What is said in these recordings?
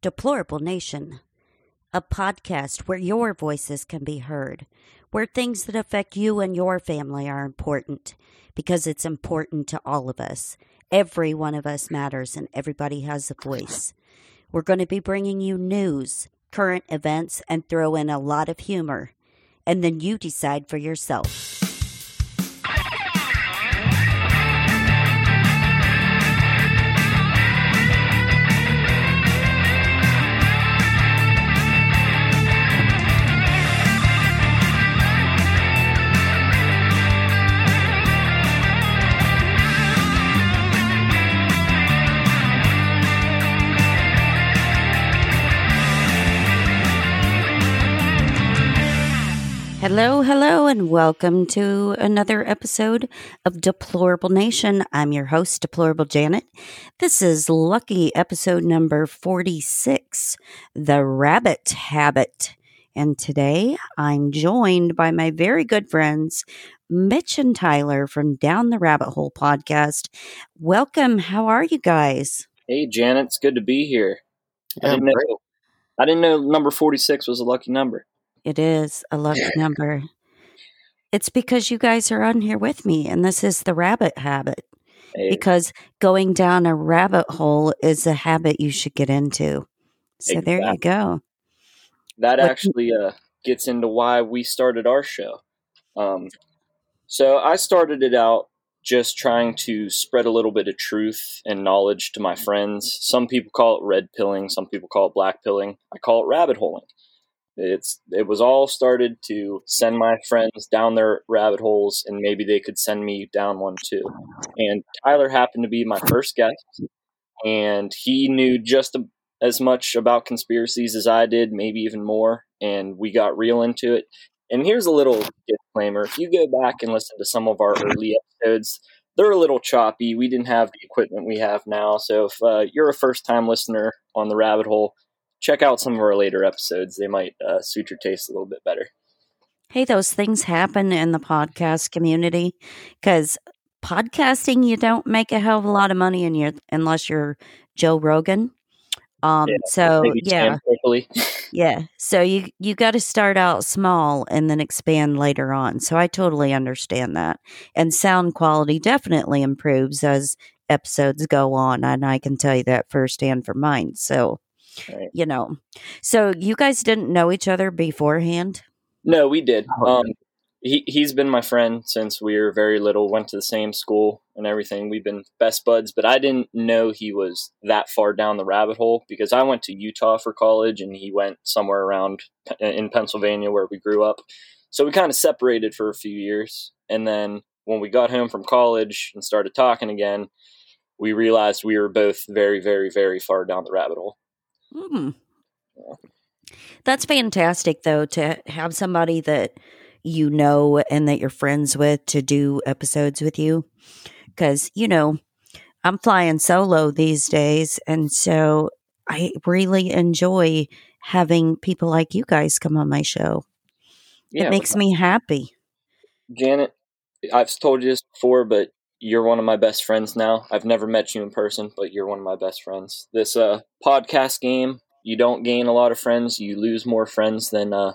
Deplorable Nation, a podcast where your voices can be heard, where things that affect you and your family are important because it's important to all of us. Every one of us matters and everybody has a voice. We're going to be bringing you news, current events, and throw in a lot of humor. And then you decide for yourself. Hello, hello, and welcome to another episode of Deplorable Nation. I'm your host, Deplorable Janet. This is lucky episode number 46, The Rabbit Habit. And today I'm joined by my very good friends, Mitch and Tyler from Down the Rabbit Hole podcast. Welcome. How are you guys? Hey, Janet. It's good to be here. I, didn't know, I didn't know number 46 was a lucky number. It is a lucky number. It's because you guys are on here with me, and this is the rabbit habit. Hey, Because going down a rabbit hole is a habit you should get into. So there you go. that what- actually uh, gets into why we started our show. Um, so I started it out just trying to spread a little bit of truth and knowledge to my friends. Some people call it red pilling, some people call it black pilling. I call it rabbit holing. It's it was all started to send my friends down their rabbit holes, and maybe they could send me down one too. And Tyler happened to be my first guest, and he knew just as much about conspiracies as I did, maybe even more. And we got real into it. And here's a little disclaimer: if you go back and listen to some of our early episodes, they're a little choppy. We didn't have the equipment we have now, so if uh, you're a first-time listener on the rabbit hole, check out some of our later episodes. They might uh, suit your taste a little bit better. Hey, those things happen in the podcast community because podcasting, you don't make a hell of a lot of money in your, unless you're Joe Rogan. Um, Yeah, so yeah, yeah. So you you got to start out small and then expand later on. So I totally understand that. And sound quality definitely improves as episodes go on, and I can tell you that firsthand for mine. So Right. you know, so you guys didn't know each other beforehand. No, we did. Oh, Um, he he's been my friend since we were very little. Went to the same school and everything. We've been best buds, but I didn't know he was that far down the rabbit hole because I went to Utah for college and he went somewhere around in Pennsylvania where we grew up. So we kind of separated for a few years, and then when we got home from college and started talking again, we realized we were both very, very, very far down the rabbit hole. Hmm. That's fantastic, though, to have somebody that you know and that you're friends with to do episodes with you. Because, you know, I'm flying solo these days. And so I really enjoy having people like you guys come on my show. Yeah, it makes me happy. Janet, I've told you this before, but you're one of my best friends now. I've never met you in person, but you're one of my best friends. This uh, podcast game, you don't gain a lot of friends. You lose more friends than uh,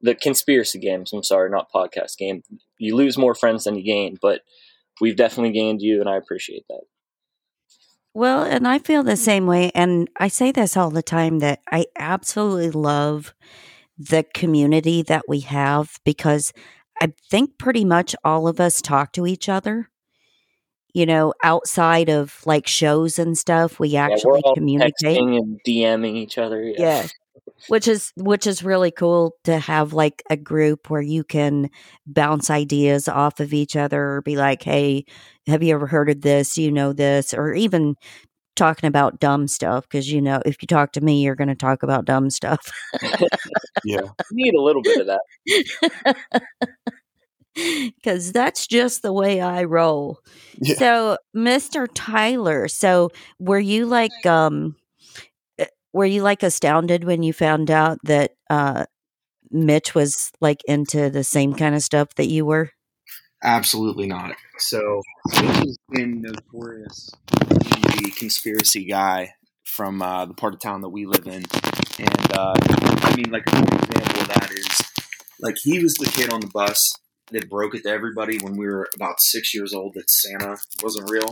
the conspiracy games. I'm sorry, not podcast game. You lose more friends than you gain, but we've definitely gained you, and I appreciate that. Well, and I feel the same way. And I say this all the time that I absolutely love the community that we have because I think pretty much all of us talk to each other. You know, outside of like shows and stuff, we actually all communicate. and DMing each other. Yeah. Yeah. Which is which is really cool to have like a group where you can bounce ideas off of each other or be like, "Hey, have you ever heard of this? You know this?" or even talking about dumb stuff because you know if you talk to me, you're going to talk about dumb stuff. Yeah. Need a little bit of that. Because that's just the way I roll. Yeah. So, Mr. Tyler, so were you like, um, eh, were you like astounded when you found out that uh, Mitch was like into the same kind of stuff that you were? Absolutely not. So Mitch has been notorious the conspiracy guy from uh, the part of town that we live in, and uh, I mean, like a good example of that is like he was the kid on the bus that broke it to everybody when we were about six years old that Santa wasn't real.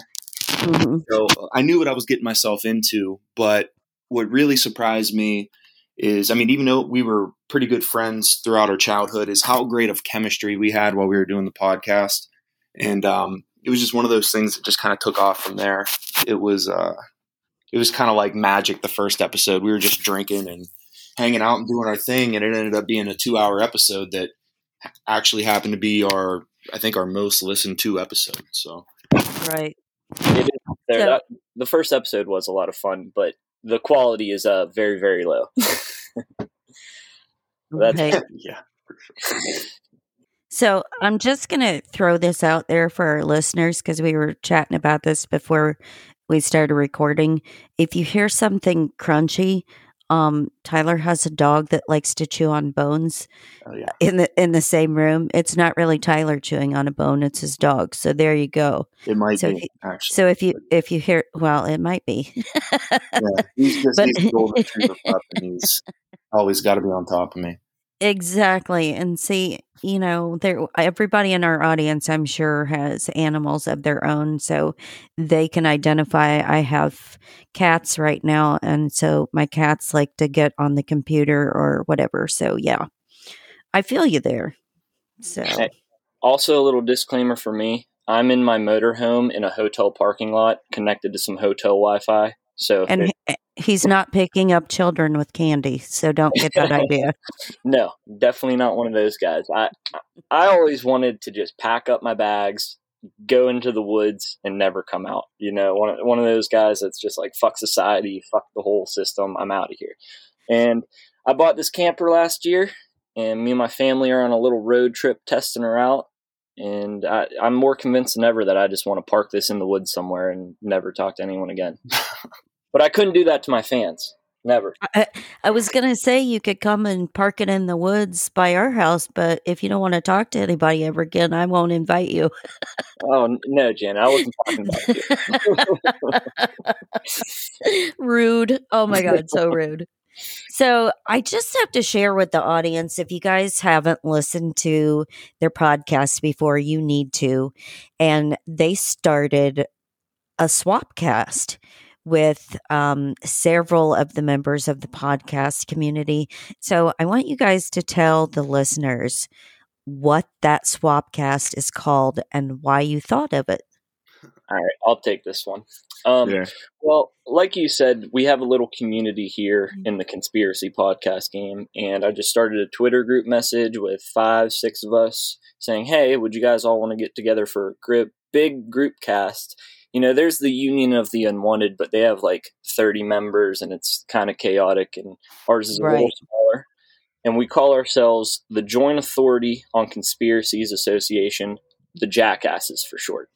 hmm So I knew what I was getting myself into, but what really surprised me is, I mean, even though we were pretty good friends throughout our childhood, is how great of chemistry we had while we were doing the podcast, and um, it was just one of those things that just kind of took off from there. It was, uh, it was kind of like magic. The first episode, we were just drinking and hanging out and doing our thing, and it ended up being a two-hour episode that actually happened to be our, I think, our most listened to episode. So Right. It is there. So- that, the first episode was a lot of fun, but the quality is uh very very low. That's- Right. yeah. So I'm just going to throw this out there for our listeners because we were chatting about this before we started recording. If you hear something crunchy, um, Tyler has a dog that likes to chew on bones Oh yeah. in the in the same room. It's not really Tyler chewing on a bone; it's his dog. So there you go. It might So be if you- actually. So if you if you hear, well, it might be. yeah, he's just But- he's a golden retriever pup, and he's always got to be on top of me. Exactly. And see, you know, there everybody in our audience I'm sure has animals of their own so they can identify I have cats right now and so my cats like to get on the computer or whatever. So yeah. I feel you there. So. Also, a little disclaimer for me: I'm in my motorhome in a hotel parking lot, connected to some hotel Wi-Fi. So and he- eh, he's not picking up children with candy, so don't get that idea. no, definitely not one of those guys. I I always wanted to just pack up my bags, go into the woods, and never come out. You know, one one of those guys that's just like fuck society, fuck the whole system. I'm out of here. And I bought this camper last year, and me and my family are on a little road trip testing her out. And I, I'm more convinced than ever that I just want to park this in the woods somewhere and never talk to anyone again. but I couldn't do that to my fans. Never. I, I was going to say you could come and park it in the woods by our house, but if you don't want to talk to anybody ever again, I won't invite you. Oh no, Jan, I wasn't talking about you. rude. Oh my God, so rude. So I just have to share with the audience if you guys haven't listened to their podcast before, you need to. And they started a swapcast with um, several of the members of the podcast community. So I want you guys to tell the listeners what that swapcast is called and why you thought of it. All right, I'll take this one. Um, yeah. Well, like you said, we have a little community here in the conspiracy podcast game, and I just started a Twitter group message with five, six of us saying, "Hey, would you guys all want to get together for a group, big group cast?" You know, there's the Union of the Unwanted, but they have like 30 members, and it's kind of chaotic, and ours is a little smaller. And we call ourselves the Joint Authority on Conspiracies Association, the Jackasses for short.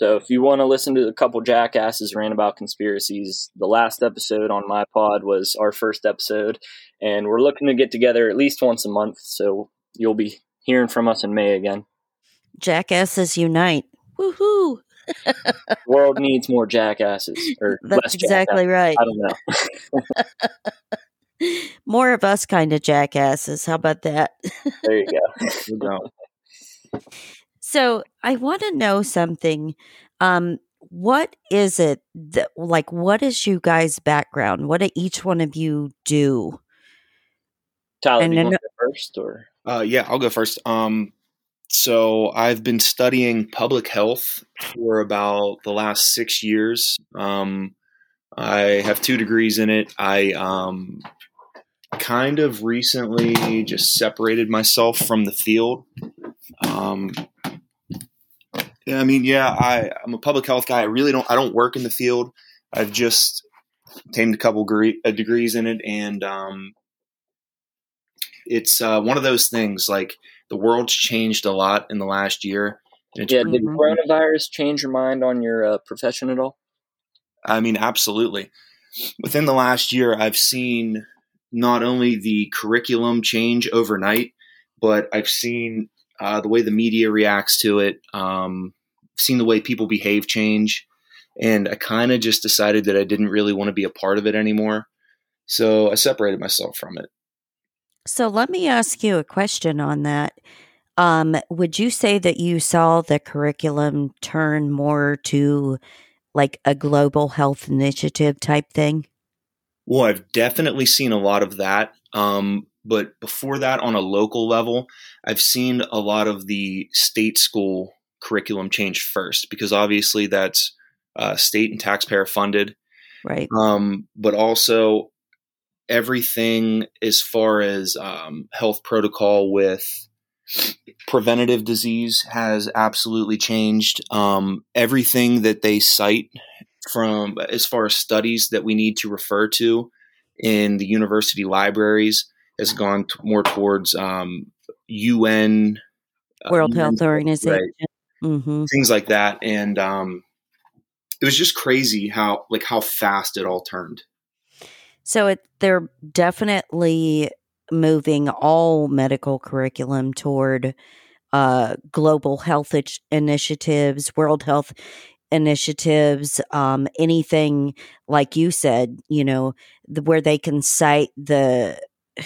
So if you want to listen to a couple jackasses rant about conspiracies, the last episode on my pod was our first episode, and we're looking to get together at least once a month. So you'll be hearing from us in May again. Jackasses unite. Woohoo! World needs more jackasses, or That's less exactly right. I don't know. More of us kind of jackasses. How about that? There you go. There you go. So I want to know something. Um, what is it that, like, what is you guys' background? What do each one of you do? Tyler, And do you then- want to go first, or Uh, yeah, I'll go first. Um, so I've been studying public health for about the last six years. Um, I have two degrees in it. I um, kind of recently just separated myself from the field. Um, yeah, I mean, yeah, I, I'm a public health guy. I really don't. I don't work in the field. I've just obtained a couple degree, uh, degrees in it, and um, it's uh, one of those things. Like the world's changed a lot in the last year. Yeah, did Mhm. coronavirus change your mind on your uh, profession at all? I mean, absolutely. Within the last year, I've seen not only the curriculum change overnight, but I've seen uh, the way the media reacts to it. Um, seen the way people behave change, and I kind of just decided that I didn't really want to be a part of it anymore. So I separated myself from it. So let me ask you a question on that. Um, would you say that you saw the curriculum turn more to like a global health initiative type thing? Well, I've definitely seen a lot of that. Um, but before that, on a local level, I've seen a lot of the state school curriculum change first because obviously that's uh, state and taxpayer funded. Right. Um, but also everything as far as um, health protocol with preventative disease has absolutely changed. Um, everything that they cite from as far as studies that we need to refer to in the university libraries has gone t- more towards um, UN, World uh, Health Organization, right, mm-hmm. things like that, and um, it was just crazy how like how fast it all turned. So it, they're definitely moving all medical curriculum toward uh, global health initiatives, World Health initiatives, um, anything like you said, you know, the, where they can cite the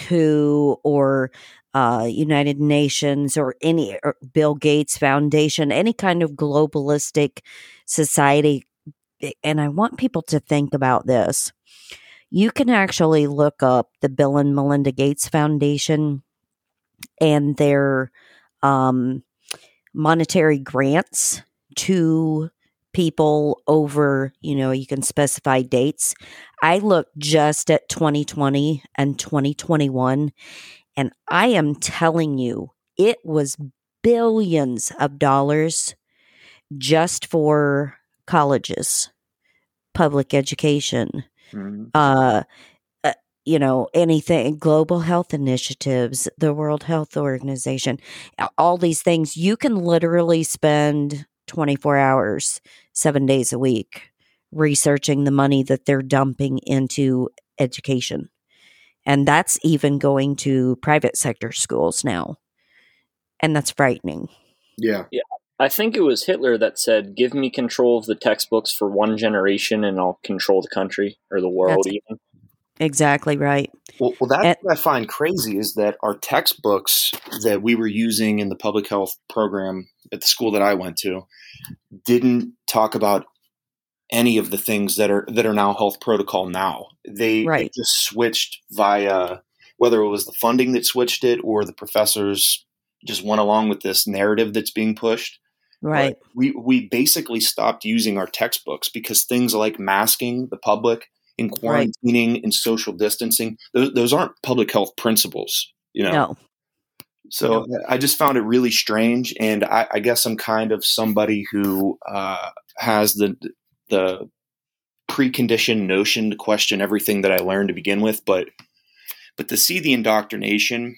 WHO or uh, United Nations or any or Bill Gates Foundation, any kind of globalistic society. And I want people to think about this. You can actually look up the Bill and Melinda Gates Foundation and their um, monetary grants to people over, you know, you can specify dates. I looked just at 2020 and 2021, and I am telling you, it was billions of dollars just for colleges, public education, mm-hmm. uh, uh, you know, anything, global health initiatives, the World Health Organization, all these things. You can literally spend 24 hours, seven days a week, researching the money that they're dumping into education. And that's even going to private sector schools now. And that's frightening. Yeah. Yeah. I think it was Hitler that said, "Give me control of the textbooks for one generation, and I'll control the country or the world." That's even exactly right. Well, well that's and, what I find crazy is that our textbooks that we were using in the public health program at the school that I went to didn't talk about any of the things that are that are now health protocol now. They, right. they just switched via whether it was the funding that switched it or the professors just went along with this narrative that's being pushed. Right. But we we basically stopped using our textbooks because things like masking the public in quarantining right. and social distancing those, those aren't public health principles. You know. No. So I just found it really strange, and I, I guess I'm kind of somebody who uh, has the the preconditioned notion to question everything that I learned to begin with, but but to see the indoctrination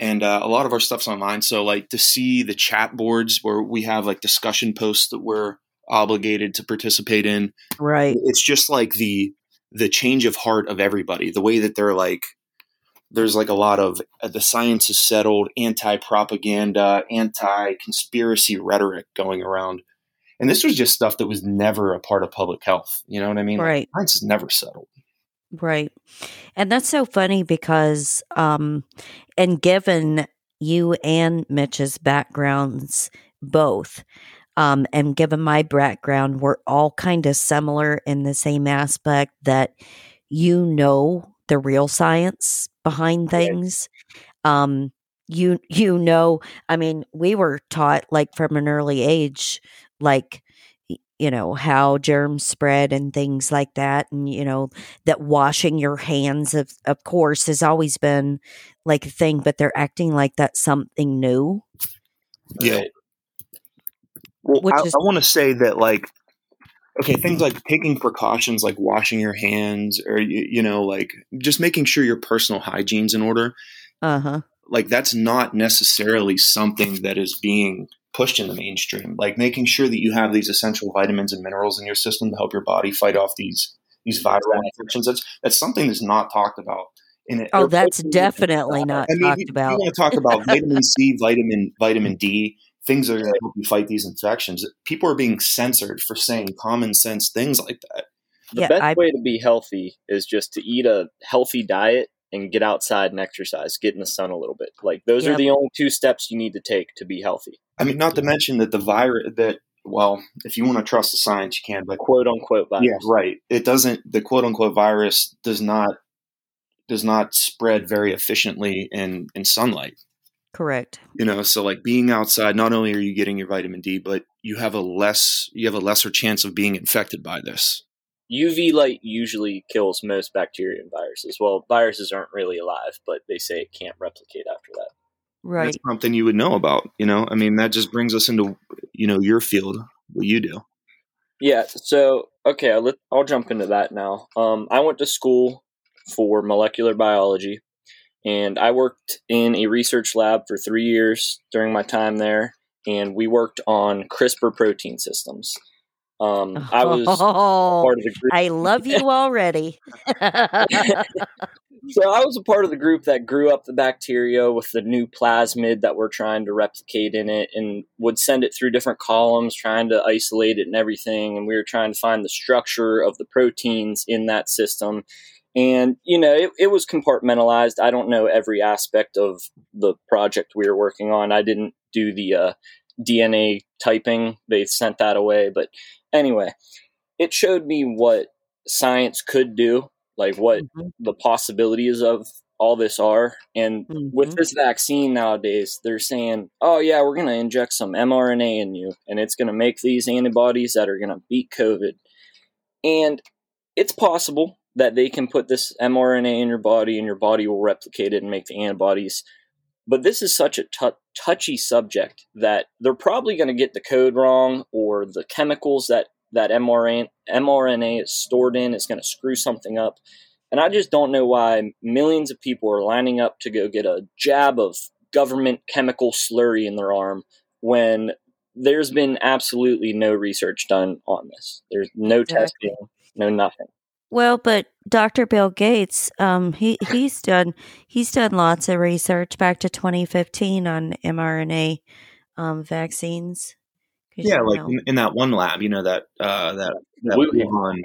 and uh, a lot of our stuff's online. So like to see the chat boards where we have like discussion posts that we're obligated to participate in. Right. It's just like the the change of heart of everybody. The way that they're like there's like a lot of uh, the science is settled, anti propaganda, anti conspiracy rhetoric going around. And this was just stuff that was never a part of public health. You know what I mean? Right. Like, science is never settled. Right. And that's so funny because, um, and given you and Mitch's backgrounds both, um, and given my background, we're all kind of similar in the same aspect that you know the real science behind things. Um, you you know, I mean, we were taught like from an early age, like you know how germs spread and things like that and you know that washing your hands of of course has always been like a thing but they're acting like that's something new. Yeah well Which I, is, I want to say that like okay, things like taking precautions like washing your hands or you, you know like just making sure your personal hygiene's in order. Uh-huh. Like that's not necessarily something that is being pushed in the mainstream. Like making sure that you have these essential vitamins and minerals in your system to help your body fight off these these viral infections. That's that's something that's not talked about. In oh, that's definitely not I mean, talked you, about. You want to talk about vitamin C, vitamin vitamin D, things that are going to help you fight these infections. People are being censored for saying common sense things like that. The Yeah, best I- way to be healthy is just to eat a healthy diet and get outside and exercise, get in the sun a little bit. Like those are the only two steps you need to take to be healthy. I mean, not to mention that the virus that well, if you want to trust the science, you can, but Quote unquote virus. yeah, right. It doesn't. The quote unquote virus does not does not spread very efficiently in in sunlight. Correct. You know, so like being outside, not only are you getting your vitamin D, but you have a less you have a lesser chance of being infected by this. UV light usually kills most bacteria and viruses. Well, viruses aren't really alive, but they say it can't replicate after that. Right. That's something you would know about. You know, I mean, that just brings us into you know your field, what you do. Yeah. So okay, I'll, let, I'll jump into that now. Um, I went to school for molecular biology, and I worked in a research lab for three years during my time there, and we worked on CRISPR protein systems. Um, I was oh, part of the group. I love you already. So I was a part of the group that grew up the bacteria with the new plasmid that we're trying to replicate in it and would send it through different columns, trying to isolate it and everything. And we were trying to find the structure of the proteins in that system. And, you know, it, it was compartmentalized. I don't know every aspect of the project we were working on. I didn't do the uh, DNA typing, they sent that away. But anyway, it showed me what science could do, like what Mhm, the possibilities of all this are. And with mhm. this vaccine nowadays, they're saying, oh, yeah, we're going to inject some mRNA in you, and it's going to make these antibodies that are going to beat COVID. And it's possible that they can put this mRNA in your body and your body will replicate it and make the antibodies. But this is such a touchy subject that they're probably going to get the code wrong or the chemicals that that mRNA, mRNA is stored in is going to screw something up. And I just don't know why millions of people are lining up to go get a jab of government chemical slurry in their arm when there's been absolutely no research done on this. There's no testing, no nothing. Well, but Dr. Bill Gates, um, he he's done he's done lots of research back to 2015 on mRNA um, vaccines. 'Cause, Yeah, like in, in that one lab, you know that uh, that that Wuhan.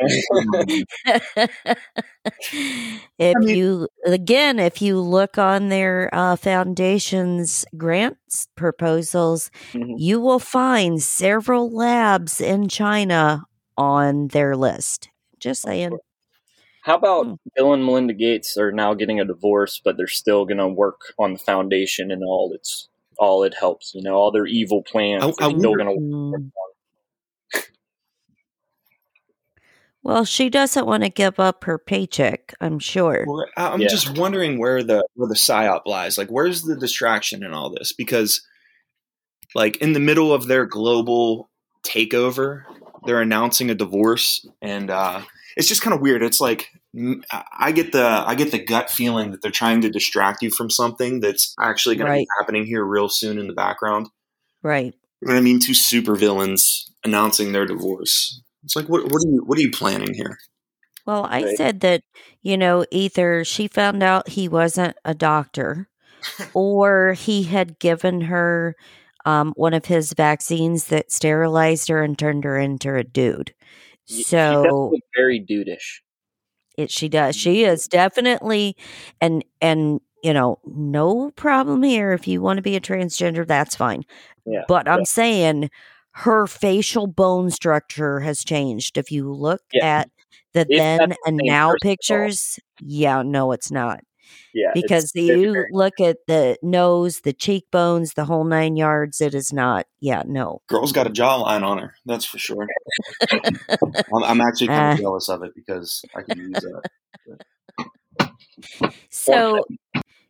Wuhan- if I mean- you again, if you look on their uh, foundation's grants proposals, Mhm. you will find several labs in China on their list. Just saying. How about Hmm. Bill and Melinda Gates are now getting a divorce, but they're still going to work on the foundation and all its all it helps. You know, all their evil plans I- are I still going to. Mm. Well, she doesn't want to give up her paycheck, I'm sure. Well, I- I'm Yeah. just wondering where the where the psyop lies. Like, where's the distraction in all this? Because, like, in the middle of their global takeover, they're announcing a divorce, and uh, it's just kind of weird. It's like I I get the I get the gut feeling that they're trying to distract you from something that's actually going Right. to be happening here real soon in the background. Right. I mean? Two supervillains announcing their divorce. It's like, what, what are you what are you planning here? Well, I Right. said that, you know, either she found out he wasn't a doctor or he had given her um, one of his vaccines that sterilized her and turned her into a dude. So very dudeish. It she does. She is definitely and and you know, no problem here if you want to be a transgender, that's fine. Yeah, But I'm yeah. saying her facial bone structure has changed. If you look Yeah. at the If then and now person at all. pictures, yeah, no, it's not. Yeah, Because you look at the nose, the cheekbones, the whole nine yards, it is not. Yeah, no. Girl's got a jawline on her, that's for sure. I'm, I'm actually kind Uh. of jealous of it because I can use that. So,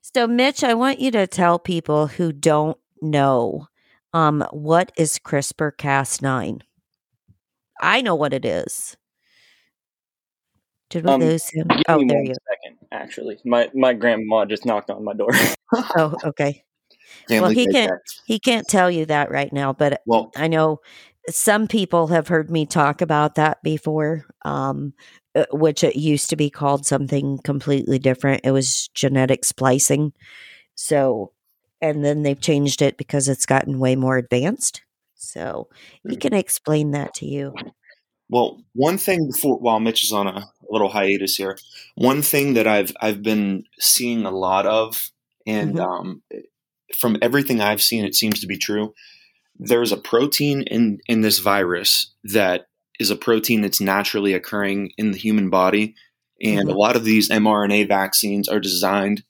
so Mitch, I want you to tell people who don't know, um, what is CRISPR Cas9? I know what it is. Did we Um, lose him? Oh, there you. Second. Actually, my my grandma just knocked on my door. Oh, okay. Well, he can't. He can't tell you that right now, but Well, I know some people have heard me talk about that before, um, uh, which it used to be called something completely different. It was genetic splicing. So and then they've changed it because it's gotten way more advanced. So he Mm. can explain that to you. Well, one thing before while Mitch is on a little hiatus here, one thing that I've I've been seeing a lot of, and Mhm. um, from everything I've seen, it seems to be true. There's a protein in in this virus that is a protein that's naturally occurring in the human body, and a Mhm. lot of these mRNA vaccines are designed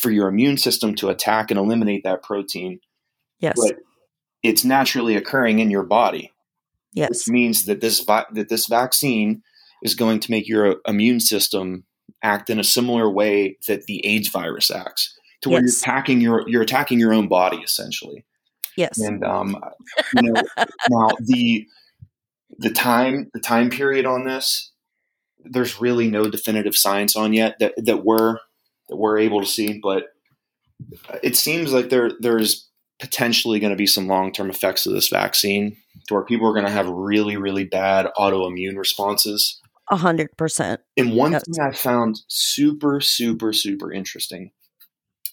for your immune system to attack and eliminate that protein, Yes. but it's naturally occurring in your body yes. which means that this vi- that this vaccine is going to make your immune system act in a similar way that the AIDS virus acts, to where Yes. you're attacking your you're attacking your own body essentially. Yes. And um, you know, now the the time the time period on this, there's really no definitive science on yet that that we're that we're able to see, but it seems like there there's potentially going to be some long term effects of this vaccine to where people are going to have really, really bad autoimmune responses. A hundred percent. And one Yes. thing I found super, super, super interesting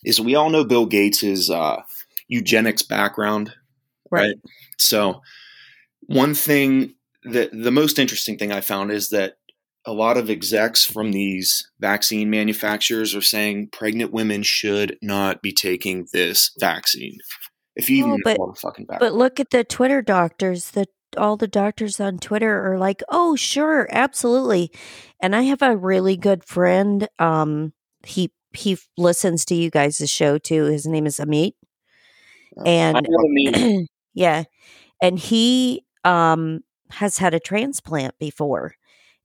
is we all know Bill Gates' uh, eugenics background, Right. right? So, one thing that the most interesting thing I found is that a lot of execs from these vaccine manufacturers are saying pregnant women should not be taking this vaccine. If you Oh, but- know the fucking. But look at the Twitter doctors. The all the doctors on Twitter are like, "Oh, sure, absolutely." And I have a really good friend. Um, he he listens to you guys' show too. His name is Amit, I and yeah, and he um has had a transplant before,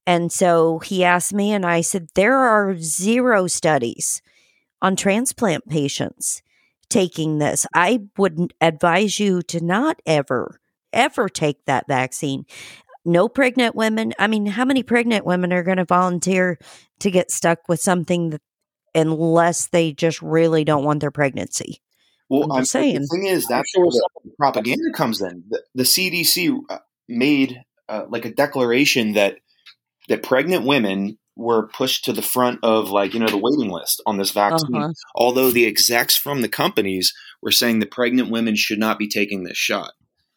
and so he asked me, and I said there are zero studies on transplant patients taking this. I wouldn't advise you to not ever, ever take that vaccine. No pregnant women. I mean, how many pregnant women are going to volunteer to get stuck with something that, unless they just really don't want their pregnancy? Well, I'm I'm saying saying. the thing is that's where the propaganda comes in. The, the CDC uh, made uh, like a declaration that that pregnant women were pushed to the front of like you know the waiting list on this vaccine. Uh-huh. Although the execs from the companies were saying that pregnant women should not be taking this shot.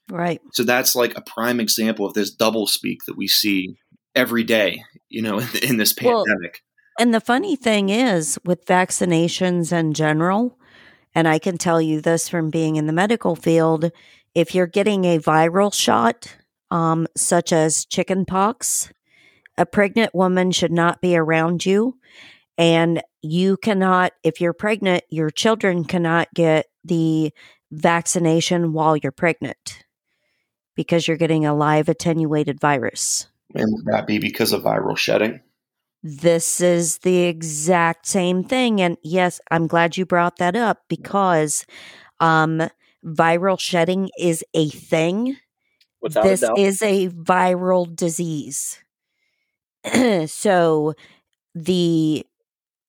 Right. So that's like a prime example of this double speak that we see every day. You know, in, in this Well, pandemic. And the funny thing is, with vaccinations in general, and I can tell you this from being in the medical field, if you're getting a viral shot, um, such as chickenpox, a pregnant woman should not be around you. And you cannot, if you're pregnant, your children cannot get the vaccination while you're pregnant because you're getting a live attenuated virus. and would that be because of viral shedding? This is the exact same thing. And yes, I'm glad you brought that up because um, viral shedding is a thing. Without this a doubt. is a viral disease. so the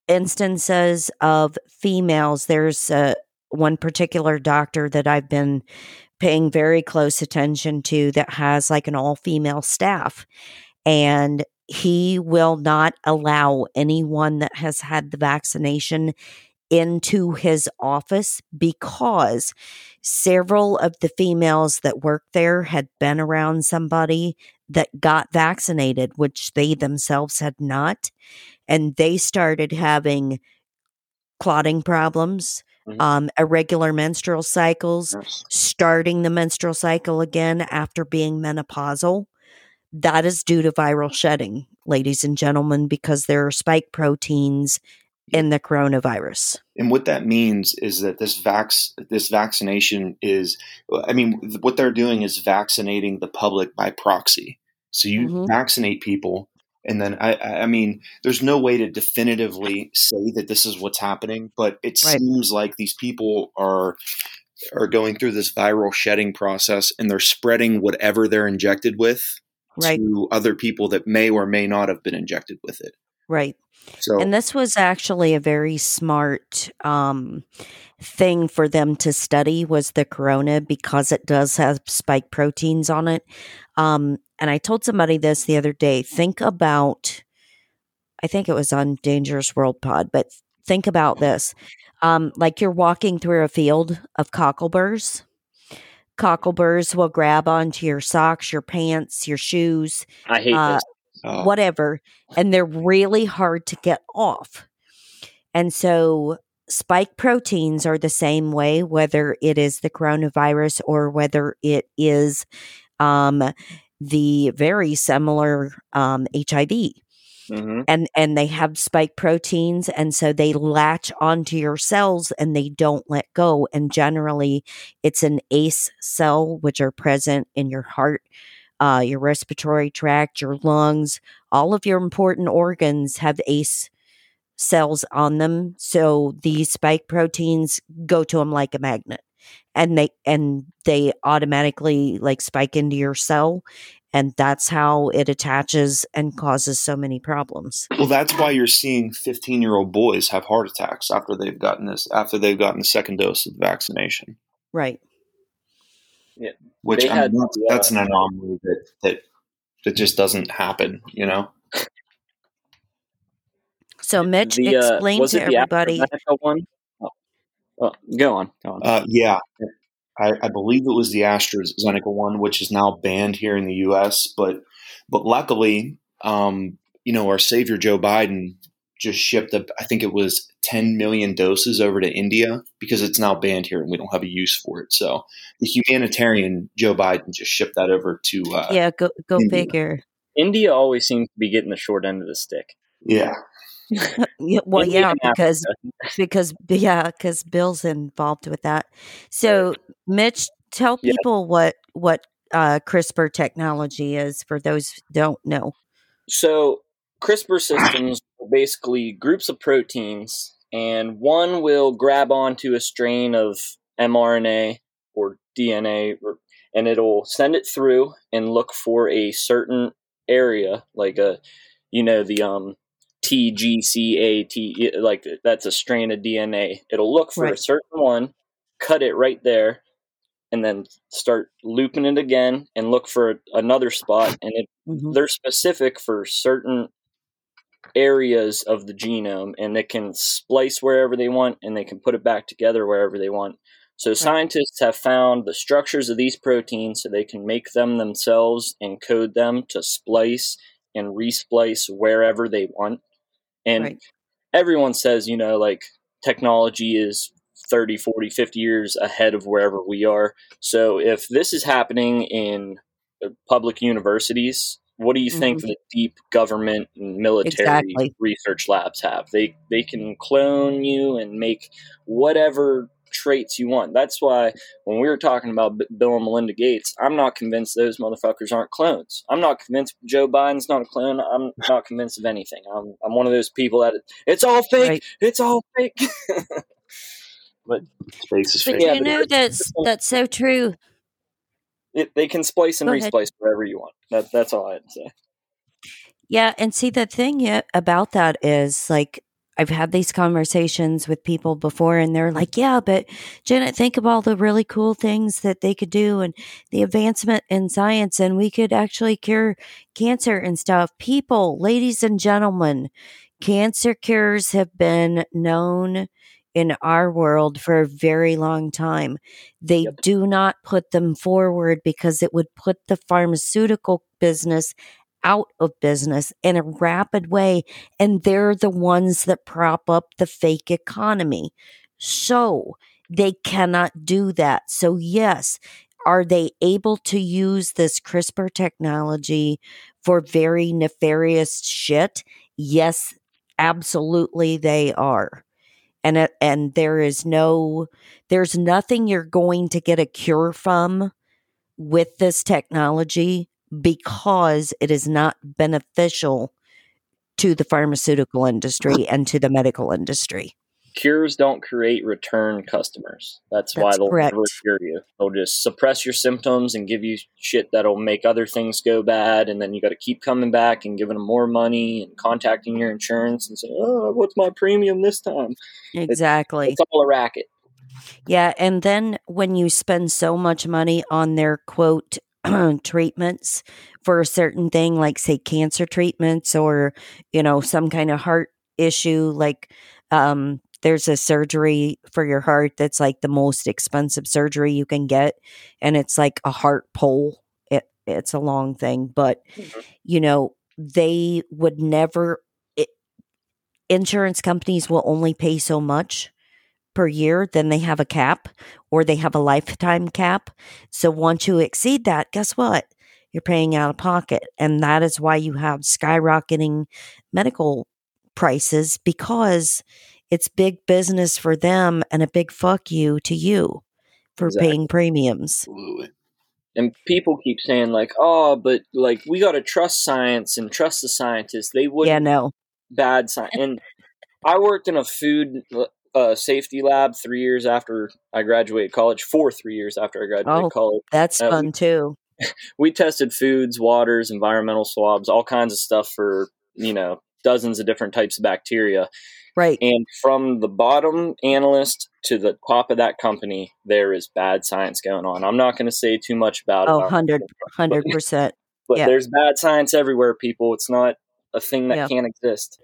instances of females, there's uh, one particular doctor that I've been paying very close attention to that has like an all female staff. And he will not allow anyone that has had the vaccination into his office because several of the females that worked there had been around somebody that got vaccinated, which they themselves had not. And they started having clotting problems, Mhm. um, irregular menstrual cycles, Yes. starting the menstrual cycle again after being menopausal. That is due to viral shedding, ladies and gentlemen, because there are spike proteins in the coronavirus. And what that means is that this vax this vaccination is I mean what they're doing is vaccinating the public by proxy. So you Mhm. vaccinate people and then I I I mean there's no way to definitively say that this is what's happening, but it Right. seems like these people are are going through this viral shedding process and they're spreading whatever they're injected with Right. to other people that may or may not have been injected with it. Right. So And this was actually a very smart um, thing for them to study was the corona because it does have spike proteins on it. Um, and I told somebody this the other day. Think about, I think it was on Dangerous World Pod, but think about this. Um, like you're walking through a field of cockleburs. Cockleburs will grab onto your socks, your pants, your shoes, I hate uh, this. Oh, whatever, and they're really hard to get off. And so spike proteins are the same way, whether it is the coronavirus or whether it is um, the very similar um, HIV. hmm And and they have spike proteins, and so they latch onto your cells and they don't let go. And generally, it's an ACE cell, which are present in your heart, uh, your respiratory tract, your lungs, all of your important organs have ACE cells on them. So these spike proteins go to them like a magnet, and they and they automatically like spike into your cell, and that's how it attaches and causes so many problems. well, that's why you're seeing 15 year old boys have heart attacks after they've gotten this after they've gotten the second dose of the vaccination. Right. Which I mean, had, that's, that's an anomaly that that that just doesn't happen. You know. So Mitch, The, uh, explain was to everybody. AstraZeneca one? Oh, oh, go on. Go on. Uh, yeah, I, I believe it was the AstraZeneca one, which is now banned here in the U.S. But but luckily, um, you know, our savior Joe Biden just shipped up. I think it was 10 million doses over to India because it's now banned here and we don't have a use for it. So the humanitarian Joe Biden just shipped that over to. Uh, yeah, go go India. figure. India always seems to be getting the short end of the stick. yeah. Yeah, well, India yeah, because because yeah, because Bill's involved with that. So, Mitch, tell Yeah. people what what uh, CRISPR technology is for those who don't know. So CRISPR systems are basically groups of proteins, and one will grab onto a strain of mRNA or DNA, and it'll send it through and look for a certain area, like a, you know, the um TGCAT, like that's a strain of DNA. It'll look for a certain one, cut it right there, and then start looping it again and look for another spot, and it Mhm. they're specific for certain areas of the genome and they can splice wherever they want and they can put it back together wherever they want. So scientists have found the structures of these proteins so they can make them themselves and code them to splice and resplice wherever they want. And Right. everyone says, you know, like technology is 30, 40, 50 years ahead of wherever we are. So if this is happening in uh, public universities, what do you think mm-hmm. the deep government and military Exactly. research labs have? They they can clone you and make whatever traits you want. That's why when we were talking about B- Bill and Melinda Gates, I'm not convinced those motherfuckers aren't clones. I'm not convinced Joe Biden's not a clone. I'm not convinced of anything. I'm I'm one of those people that it's all fake. Right. It's all fake. But space is But fake. Yeah, you but know that's that's so true. It, they can splice and Go ahead. wherever you want. That that's all I had to say. Yeah, and see the thing about that is like I've had these conversations with people before and they're like, "Yeah, but Janet, think of all the really cool things that they could do and the advancement in science and we could actually cure cancer and stuff." People, ladies and gentlemen, cancer cures have been known in our world for a very long time. They Yep. do not put them forward because it would put the pharmaceutical business out of business in a rapid way. And they're the ones that prop up the fake economy. So they cannot do that. So, yes, are they able to use this CRISPR technology for very nefarious shit? Yes, absolutely they are. And uh, and there is no there's nothing you're going to get a cure from with this technology because it is not beneficial to the pharmaceutical industry and to the medical industry. Cures don't create return customers. That's, why they'll correct. never cure you. They'll just suppress your symptoms and give you shit that'll make other things go bad, and then you got to keep coming back and giving them more money and contacting your insurance and saying, "Oh, what's my premium this time?" Exactly. It's all a racket. Yeah, and then when you spend so much money on their quote treatments for a certain thing, like say cancer treatments or you know some kind of heart issue, like Um, there's a surgery for your heart that's like the most expensive surgery you can get, and it's like a heart pole. It it's a long thing, but Mhm. you know they would never. It, insurance companies will only pay so much per year, then they have a cap or they have a lifetime cap. So once you exceed that, guess what? You're paying out of pocket. And that is why you have skyrocketing medical prices because it's big business for them and a big fuck you to you for Exactly. paying premiums. Absolutely. And people keep saying like, "Oh, but like we got to trust science and trust the scientists. They wouldn't Yeah, no. bad science." And I worked in a food uh, safety lab three years after I graduated college. For three years after I graduated Oh. college, That's Uh, fun too. we tested foods, waters, environmental swabs, all kinds of stuff for you know dozens of different types of bacteria. Right. And from the bottom analyst to the top of that company, there is bad science going on. I'm not going to say too much about Oh, it, 100 100%. but yeah. there's bad science everywhere, people. It's not a thing that Yeah. can't exist.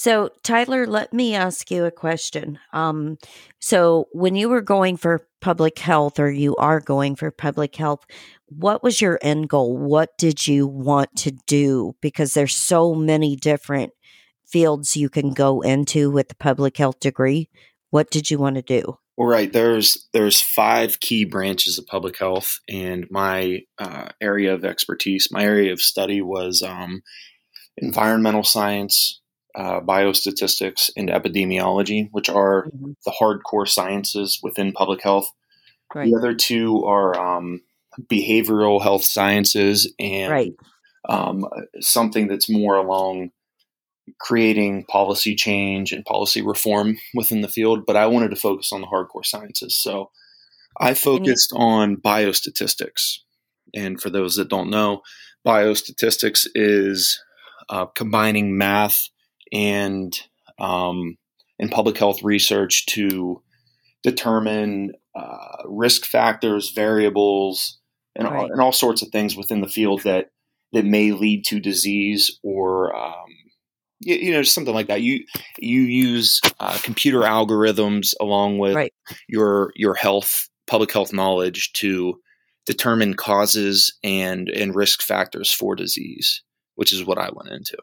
So, Tyler, let me ask you a question. Um, so, when you were going for public health, or you are going for public health, what was your end goal? What did you want to do? Because there's so many different fields you can go into with the public health degree. What did you want to do? All right. There's there's five key branches of public health, and my uh, area of expertise, my area of study was um, environmental science, uh, biostatistics, and epidemiology, which are Mhm. the hardcore sciences within public health. Right. The other two are um, behavioral health sciences and Right. um, something that's more along creating policy change and policy reform within the field. But I wanted to focus on the hardcore sciences. So I focused on biostatistics. And for those that don't know, biostatistics is uh, combining math and um, and public health research to determine uh, risk factors, variables, and, all, Right. and all sorts of things within the field that that may lead to disease or um, you, you know something like that. You you use uh, computer algorithms along with Right. your your health public health knowledge to determine causes and and risk factors for disease, which is what I went into.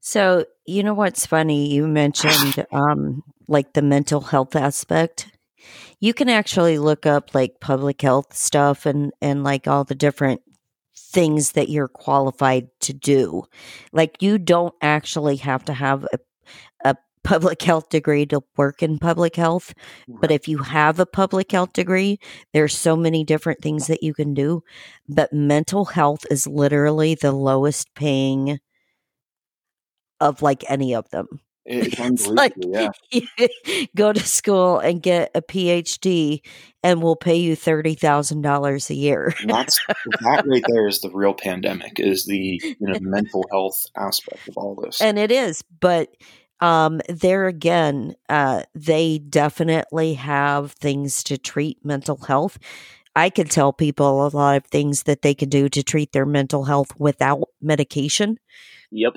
So, you know what's funny? You mentioned um, like the mental health aspect. You can actually look up like public health stuff and and like all the different things that you're qualified to do. Like you don't actually have to have a, a public health degree to work in public health, but if you have a public health degree, there's so many different things that you can do. But mental health is literally the lowest paying of like any of them. It's It's like yeah. go to school and get a PhD, and we'll pay you thirty thousand dollars a year. That's that right there is the real pandemic is the you know mental health aspect of all this. and it is, but um, there again, uh, they definitely have things to treat mental health. I could tell people a lot of things that they can do to treat their mental health without medication. Yep.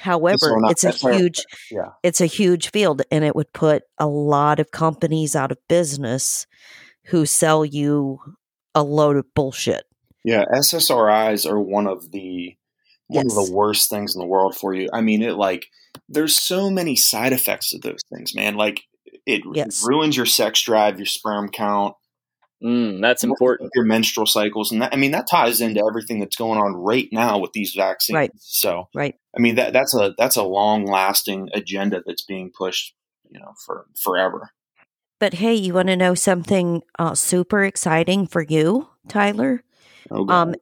However, not it's a huge yeah. it's a huge field and it would put a lot of companies out of business who sell you a load of bullshit. Yeah, SSRIs are one of the one of the worst things in the world for you. I mean, it like there's so many side effects of those things, man. Like it Yes. ruins your sex drive, your sperm count, Mm, that's important. your menstrual cycles, and that, I mean that ties into everything that's going on right now with these vaccines. Right. So, Right. I mean that that's a that's a long lasting agenda that's being pushed, you know, for forever. But hey, you want to know something uh, super exciting for you, Tyler? Oh, Um, God.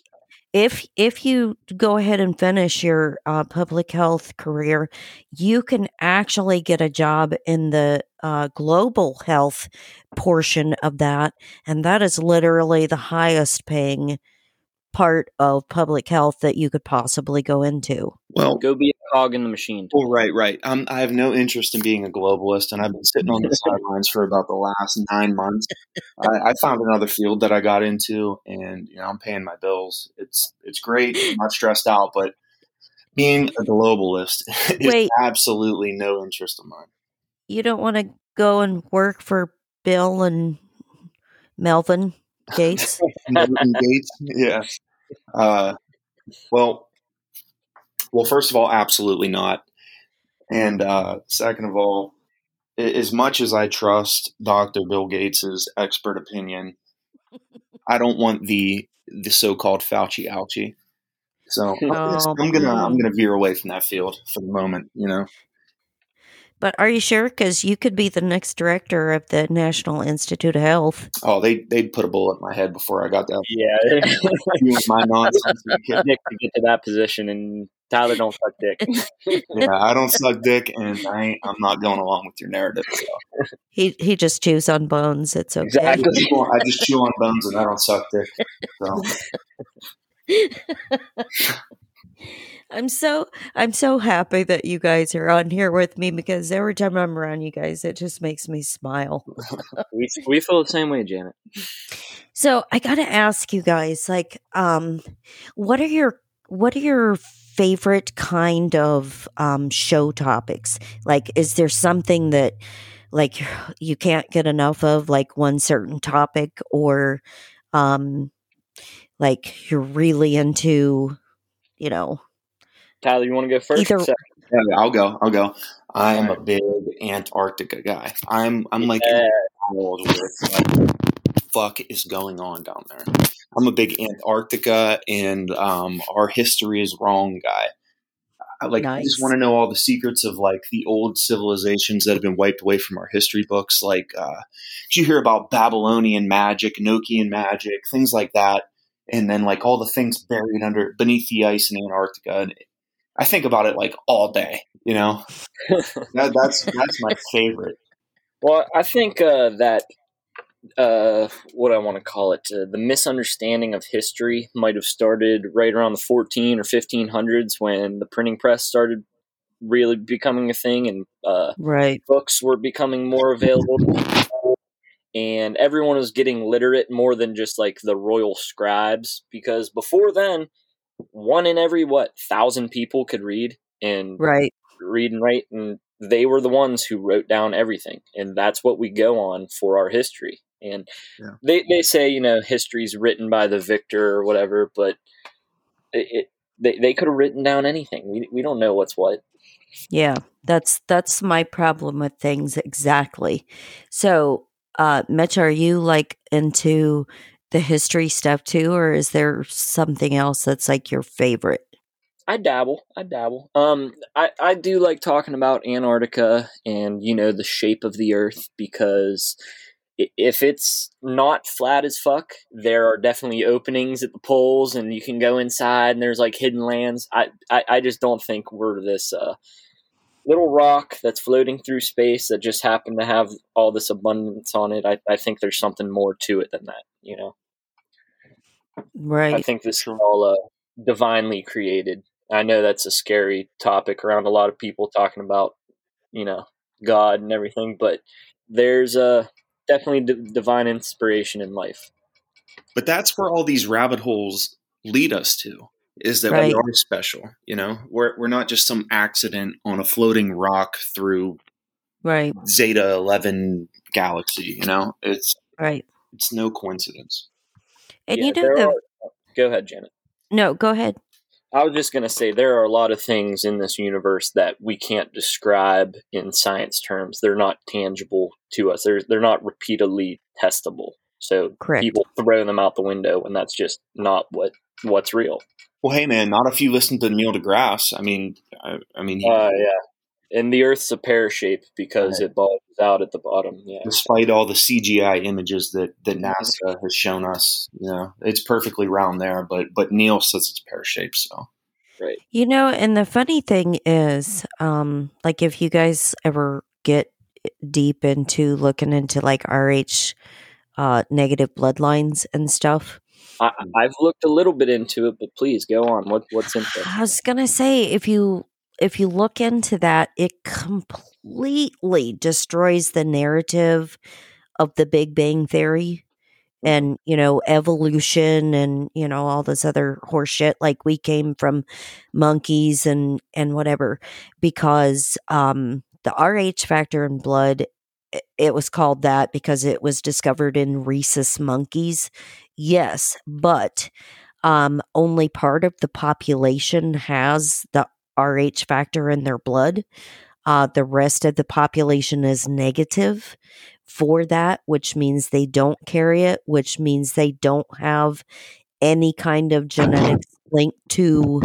If if you go ahead and finish your uh, public health career, you can actually get a job in the uh, global health portion of that, and that is literally the highest paying part of public health that you could possibly go into. well, Go be a cog in the machine. Well, right, right. Um, I have no interest in being a globalist, and I've been sitting on the sidelines for about the last nine months. I, I found another field that I got into, and you know, I'm paying my bills. It's it's great. I'm not stressed out, but being a globalist is Wait. absolutely no interest of mine. You don't want to go and work for Bill and Melvin Gates? Melvin Gates, yeah. Uh, well, well, first of all, absolutely not. And uh, second of all, as much as I trust Dr. Bill Gates's expert opinion, I don't want the the so-called Fauci ouchie. So Oh, I'm gonna I'm gonna veer away from that field for the moment. You know, But are you sure? Because you could be the next director of the National Institute of Health. oh they they'd put a bullet in my head before I got that. Yeah, my nonsense. Nick to get to that position, and Tyler don't suck dick. Yeah, I don't suck dick, and I ain't, I'm not going along with your narrative. So. He he just chews on bones. It's okay. I Exactly. just, chew on, I just chew on bones, and I don't suck dick. So. I'm so I'm so happy that you guys are on here with me because every time I'm around you guys, it just makes me smile. We we feel the same way, Janet. So I gotta ask you guys, like, um, what are your what are your favorite kind of um, show topics? Like, is there something that like you can't get enough of, like one certain topic, or um, like you're really into, you know, Tyler, you want to go first? Either- Yeah, I'll go. I'll go. I am a big Antarctica guy. I'm I'm like Yeah. in world where it's like, fuck is going on down there. I'm a big Antarctica and um, our history is wrong guy. I, like I just want to know all the secrets of like the old civilizations that have been wiped away from our history books. Like, uh, did you hear about Babylonian magic, Enochian magic, things like that? And then like all the things buried under beneath the ice in Antarctica. And I think about it like all day. You know, that, that's that's my favorite. Well, I think uh, that uh, what I want to call it, uh, the misunderstanding of history might have started right around the 14 or 1500s when the printing press started really becoming a thing and uh, right? books were becoming more available to people, and everyone was getting literate more than just like the royal scribes because before then one in every what thousand people could read and Right. read and write and they were the ones who wrote down everything and that's what we go on for our history and Yeah. they, they say you know history's written by the victor or whatever but it, it they, they could have written down anything we, we don't know what's what Yeah, that's that's my problem with things exactly. So, uh Mitch, are you like into the history stuff too or is there something else that's like your favorite? I dabble. I dabble. Um, I, I do like talking about Antarctica and you know the shape of the Earth because if it's not flat as fuck, there are definitely openings at the poles, and you can go inside, and there's like hidden lands. I I, I just don't think we're this uh, little rock that's floating through space that just happened to have all this abundance on it. I, I think there's something more to it than that. You know. Right. I think this is all uh, divinely created. I know that's a scary topic around a lot of people talking about, you know, God and everything, but there's uh, definitely d- divine inspiration in life. But that's where all these rabbit holes lead us to. Is that Right. we are special? You know, we're we're not just some accident on a floating rock through Right. Zeta Eleven galaxy. You know, it's Right. it's no coincidence. And Yeah, you know the are- go ahead, Janet. No, go ahead. I was just going to say there are a lot of things in this universe that we can't describe in science terms. They're not tangible to us. They're they're not repeatedly testable. So Correct. people throw them out the window, and that's just not what what's real. Well, hey man, not if you listen to Neil deGrasse. I mean, I, I mean, he, Uh, yeah. And the Earth's a pear shape because it bulges out at the bottom. Yeah. despite all the CGI images that that NASA has shown us, you know, it's perfectly round there. But but Neil says it's pear shaped. So Right. You know, and the funny thing is, um, like if you guys ever get deep into looking into like RH uh negative bloodlines and stuff, I, I've looked a little bit into it, but please go on. What what's in there? I was gonna say if you if you look into that, it completely destroys the narrative of the Big Bang Theory and you know evolution and you know all this other horseshit like we came from monkeys and and whatever because um the rh factor in blood it was called that because it was discovered in rhesus monkeys yes but um only part of the population has the rh factor in their blood uh, the rest of the population is negative for that, which means they don't carry it, which means they don't have any kind of genetics linked to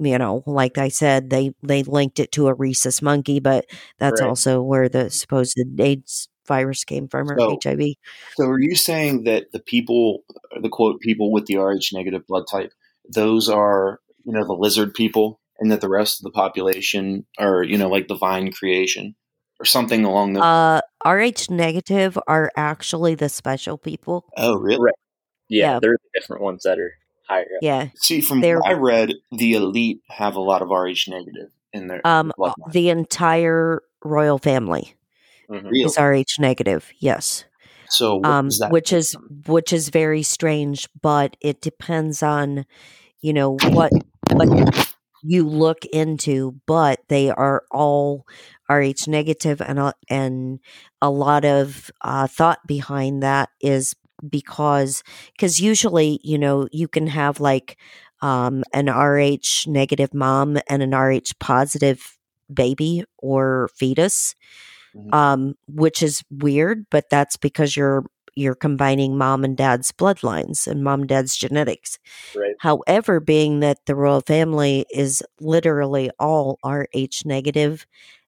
you know like i said they they linked it to a rhesus monkey but that's right. also where the supposed aids virus came from or so, hiv so are you saying that the people the quote people with the rh negative blood type those are you know the lizard people and that the rest of the population are you know like the vine creation or something along those. Uh, Rh negative are actually the special people. Oh, really? Right. Yeah, yeah, they're the different ones that are higher. Up. Yeah. See, from they're, what I read, the elite have a lot of Rh negative in their um the entire royal family mm-hmm. is Rh negative. Yes. So um, which is which is very strange, but it depends on you know what what you look into, but they are all Rh negative and a, and a lot of uh, thought behind that is because because usually you know you can have like um, an Rh negative mom and an Rh positive baby or fetus, mm-hmm. um, which is weird, but that's because you're you're combining mom and dad's bloodlines and mom and dad's genetics. Right. However, being that the royal family is literally all Rh negative,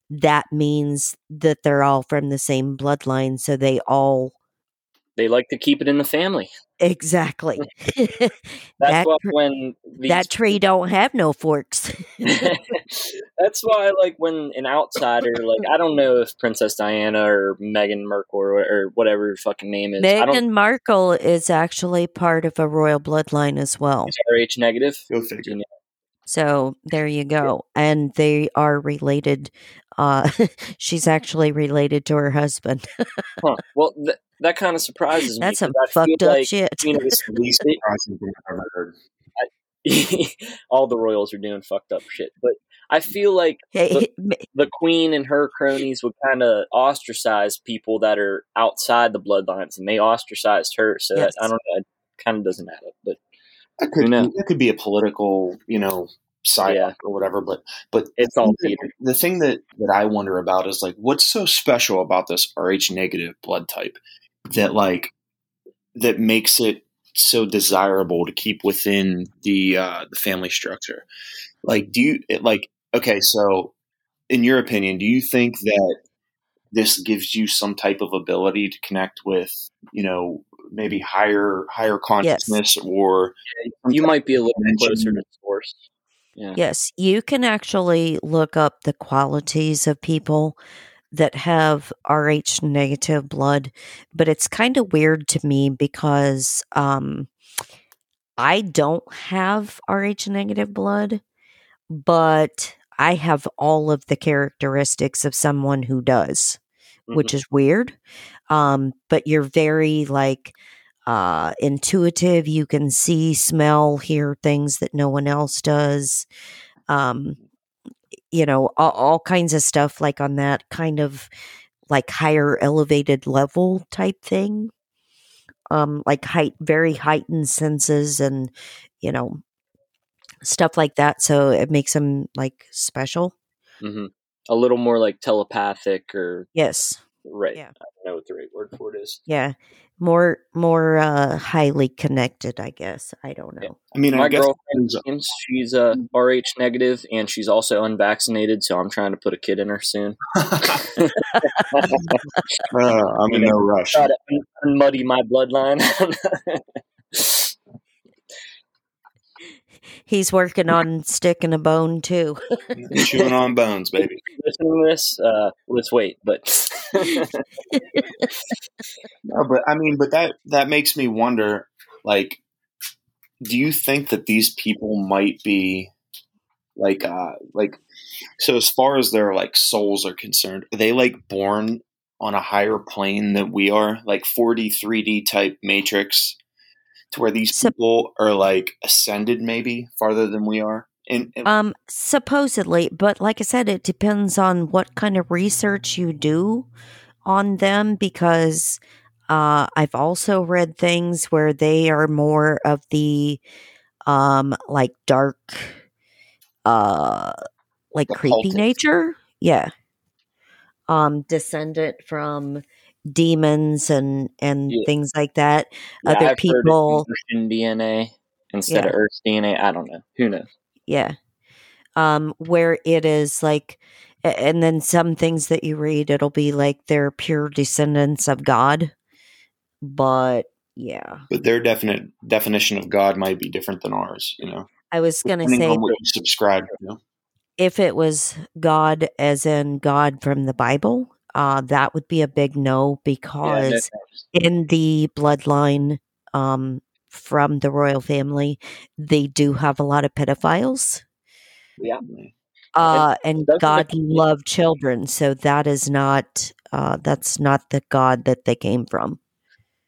that means that they're all from the same bloodline. So they all. They like to keep it in the family. Exactly. That's that, why when these, that tree don't have no forks. That's why, like, when an outsider, like, I don't know if Princess Diana or Meghan Markle or, or whatever her fucking name is. Meghan Markle is actually part of a royal bloodline as well. RH negative. Go figure. So there you go, and they are related. Uh, she's actually related to her husband. huh. Well, th- that kind of surprises me. That's some fucked up like, shit. You know, this least surprising thing I've ever heard. all the royals are doing fucked up shit, but I mm. feel like the, the queen and her cronies would kind of ostracize people that are outside the bloodlines, and they ostracized her. So yes. that, I don't know, it kind of doesn't add up. But that could that could be a political, you know, side yeah. or whatever. But but it's all the, the thing that that I wonder about is like, what's so special about this Rh negative blood type that like that makes it so desirable to keep within the uh, the family structure? Like, do you like? Okay, so in your opinion, do you think that this gives you some type of ability to connect with, you know, maybe higher higher consciousness, yes. or you might be a little bit closer to source? Yeah. Yes, you can actually look up the qualities of people that have Rh negative blood, but it's kind of weird to me because um, I don't have Rh negative blood, but I have all of the characteristics of someone who does, mm-hmm. which is weird. Um, but you're very like uh, intuitive. You can see, smell, hear things that no one else does. Um, you know, all, all kinds of stuff like on that kind of like higher elevated level type thing. Um, like height, very heightened senses and, you know, stuff like that. So it makes them like special. Mm-hmm. A little more like telepathic or. Yes. Right. Yeah. I don't know what the right word for it is. Yeah more more uh highly connected i guess. I don't know. Yeah. i mean my I girlfriend she's uh rh negative and she's also unvaccinated so i'm trying to put a kid in her soon. Uh, i'm in no rush. try to muddy my bloodline he's working on sticking a bone too chewing on bones baby listening to this uh let's wait but no, but I mean, but that that makes me wonder. Like, do you think that these people might be like, uh, like, so as far as their like souls are concerned, are they like born on a higher plane than we are, like 4D, 3D type matrix, to where these So- people are like ascended maybe farther than we are. And, and Um, supposedly, but like I said, it depends on what kind of research you do on them because uh, I've also read things where they are more of the um, like dark, uh, like creepy Occultic. nature. Yeah. Um, descendant from demons and and Yeah. things like that. Yeah, Other I've heard it's people- Martian DNA instead Yeah. of Earth DNA. I don't know. Who knows? Yeah. Um, where it is like, and then some things that you read, it'll be like they're pure descendants of God. But yeah, but their definite definition of God might be different than ours, you know, I was going to depending say on what you subscribe to. if it was God, as in God from the Bible, uh, that would be a big no because thanks. in the bloodline um, from the royal family, they do have a lot of pedophiles. yeah. uh, and God loved children, so that is not uh, that's not the God that they came from.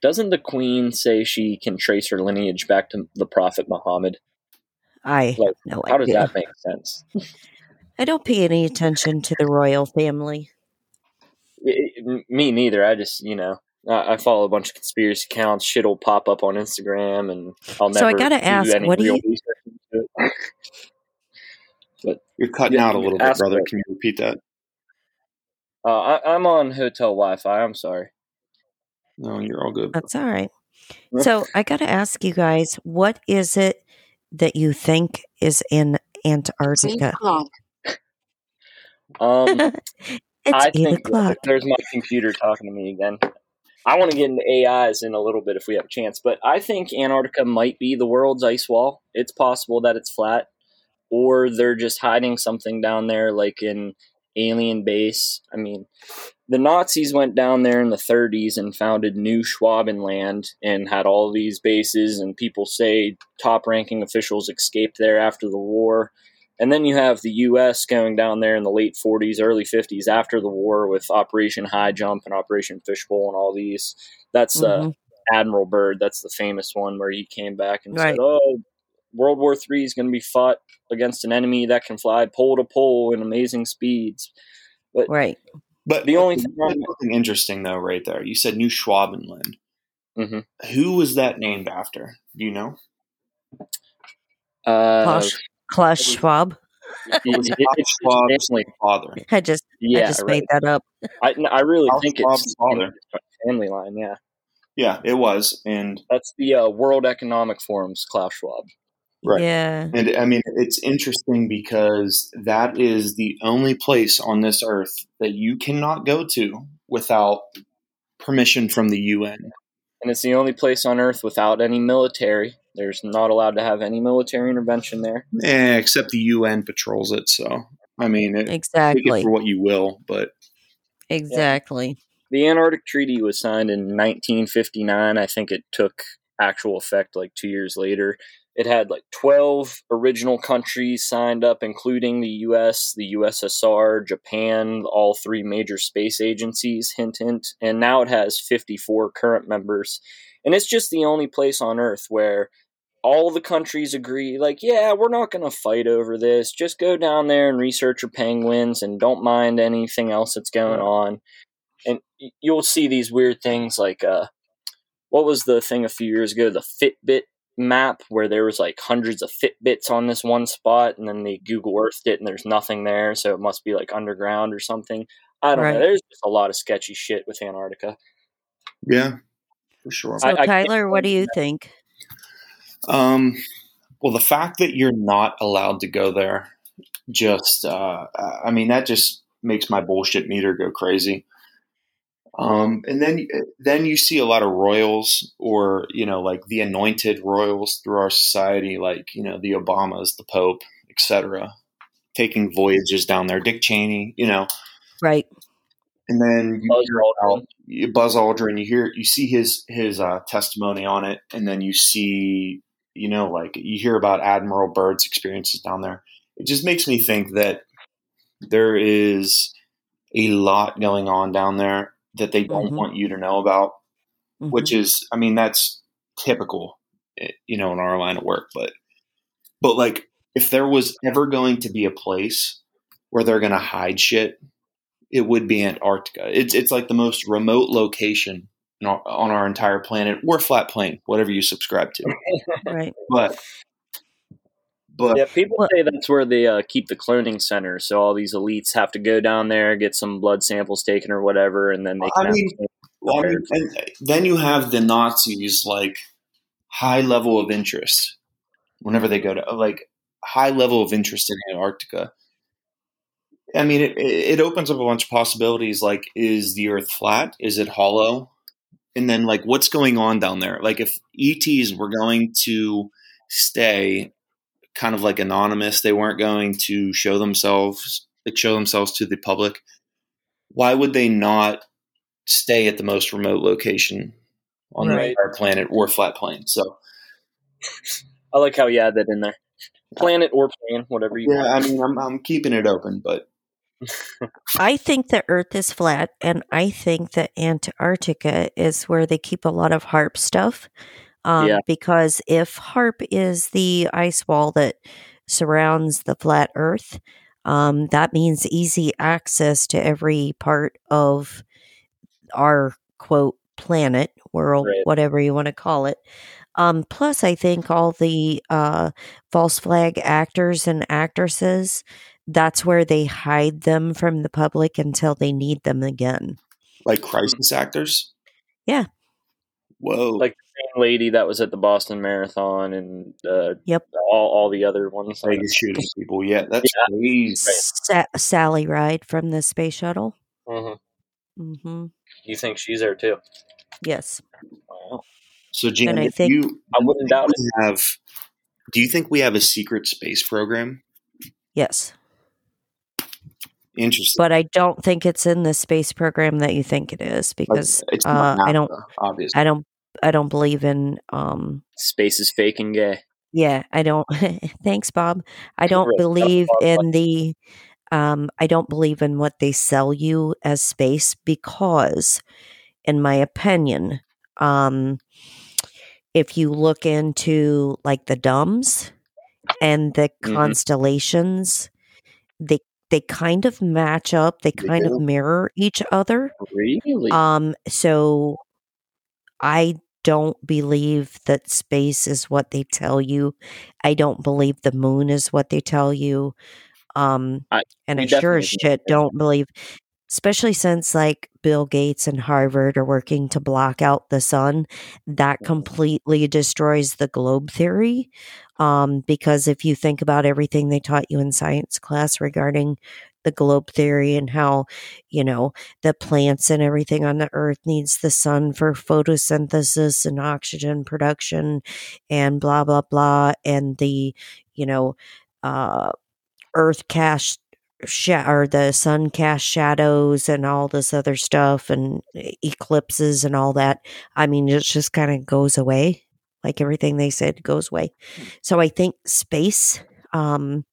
Doesn't the Queen say she can trace her lineage back to the Prophet Muhammad? I Like, no How does that make sense? I don't pay any attention to the royal family. It- it- me neither. I just, you know, I, I follow a bunch of conspiracy accounts. Shit will pop up on Instagram, and I'll never. So I gotta do ask, what do you- research into it. You're cutting Yeah, out a little bit, brother. Can you repeat that? Uh, I, I'm on hotel Wi-Fi. I'm sorry. No, you're all good. That's all right. So I got to ask you guys, what is it that you think is in Antarctica? Um, it's I eight think o'clock. there's my computer talking to me again. I want to get into AIs in a little bit if we have a chance, but I think Antarctica might be the world's ice wall. It's possible that it's flat, or they're just hiding something down there, like an Alien Base. I mean, the Nazis went down there in the 30s and founded New Schwabenland and had all these bases, and people say top ranking officials escaped there after the war. And then you have the U.S. going down there in the late 40s, early 50s after the war with Operation High Jump and Operation Fishbowl and all these. That's uh, Mhm. Admiral Byrd. That's the famous one where he came back and Right. said, "Oh, World War III is going to be fought against an enemy that can fly pole to pole in amazing speeds." But Right. But The only thing I'm- something interesting though, right there. You said New Schwabenland. Mhm. Who was that named after? Do you know? Uh, Klaus, Klaus Schwab. it- Klaus it's Schwab's father. I just Yeah, I just right. made that up. I, no, I really Klaus think Schwab's it's father. family line. Yeah, Yeah, it was, and that's the uh, World Economic Forum's Klaus Schwab. Right. Yeah. and I mean it's interesting because that is the only place on this earth that you cannot go to without permission from the UN. And it's the only place on Earth without any military. There's not allowed to have any military intervention there. Eh, except the UN patrols it. So I mean, it, take it Exactly. for what you will, but Exactly. The Antarctic Treaty was signed in 1959. I think it took actual effect like two years later. It had like 12 original countries signed up, including the US, the USSR, Japan, all three major space agencies, hint, hint. And now it has 54 current members. And it's just the only place on Earth where all the countries agree, like, yeah, we're not going to fight over this. Just go down there and research your penguins and don't mind anything else that's going on. And you'll see these weird things like, uh, what was the thing a few years ago? The Fitbit map where there was like hundreds of Fitbits on this one spot, and then they Google Earthed it, and there's nothing there, so it must be like underground or something. I don't Right. know. There's just a lot of sketchy shit with Antarctica. yeah, for sure. So I- I Tyler, what do you imagine think? Um, well, the fact that you're not allowed to go there, just, uh, I mean, that just makes my bullshit meter go crazy. Um, and then, then you see a lot of royals, or you know, like the anointed royals through our society, like you know, the Obamas, the Pope, etc., taking voyages down there. Dick Cheney, you know, Right. and then you Buzz hear Aldrin. about you- Buzz Aldrin. You hear, you see his his uh, testimony on it, and then you see, you know, like you hear about Admiral Byrd's experiences down there. It just makes me think that there is a lot going on down there that they don't Mhm. want you to know about, Mhm. which is, I mean, that's typical, eh, you know, in our line of work. But, but like, if there was ever going to be a place where they're going to hide shit, it would be Antarctica. It's it's like the most remote location in our- on our entire planet, or flat plane, whatever you subscribe to. right. But, but Yeah, people say that's where they uh, keep the cloning center. So all these elites have to go down there, get some blood samples taken or whatever, and then they I can. have mean, Well, I mean, and then you have the Nazis like high level of interest whenever they go to like high level of interest in Antarctica. I mean, it, it opens up a bunch of possibilities. Like, is the Earth flat? Is it hollow? And then, like, what's going on down there? Like, if ETs were going to stay kind of like anonymous, they weren't going to show themselves, like, show themselves to the public. Why would they not stay at the most remote location on the Right. entire planet or flat plane? So, I like how you add that in there. Planet or plane, whatever you yeah, want. I mean, I'm, I'm keeping it open, but I think the Earth is flat, and I think that Antarctica is where they keep a lot of HAARP stuff. Um, Yeah. Because if HAARP is the ice wall that surrounds the flat Earth, um, that means easy access to every part of our quote planet, world, Right. whatever you want to call it. Um, plus, I think all the uh, false flag actors and actresses, that's where they hide them from the public until they need them again. like crisis actors. Yeah. Whoa. Like Same lady that was at the Boston Marathon and uh, Yep. all, all the other ones. Vegas shooting people. Yeah, that's Yeah. crazy. Sa- Sally Ride from the space shuttle. Mm-hmm. Mm-hmm. You think she's there too? Yes. Wow. So, Jan, I think- you I wouldn't doubt it. we have, do you think we have a secret space program? Yes. Interesting. But I don't think it's in the space program that you think it is Like, because it's uh, not I don't obviously. I don't I don't believe in um Space is fake and gay. yeah, I don't thanks Bob. I don't believe in the um I don't believe in what they sell you as space because in my opinion, um if you look into like the DUMBs and the Mhm. constellations, they they kind of match up, they kind do. of mirror each other. Really? Um, so I don't believe that space is what they tell you. I don't believe the moon is what they tell you. Um, I- and I sure as shit don't believe, especially since like Bill Gates and Harvard are working to block out the sun. That completely destroys the globe theory. Um, because if you think about everything they taught you in science class regarding the globe theory and how, you know, the plants and everything on the earth needs the sun for photosynthesis and oxygen production and blah blah blah and the you know uh earth cast sha- or the sun cast shadows and all this other stuff and eclipses and all that. I mean it just kind of goes away. Like everything they said goes away. So i think space um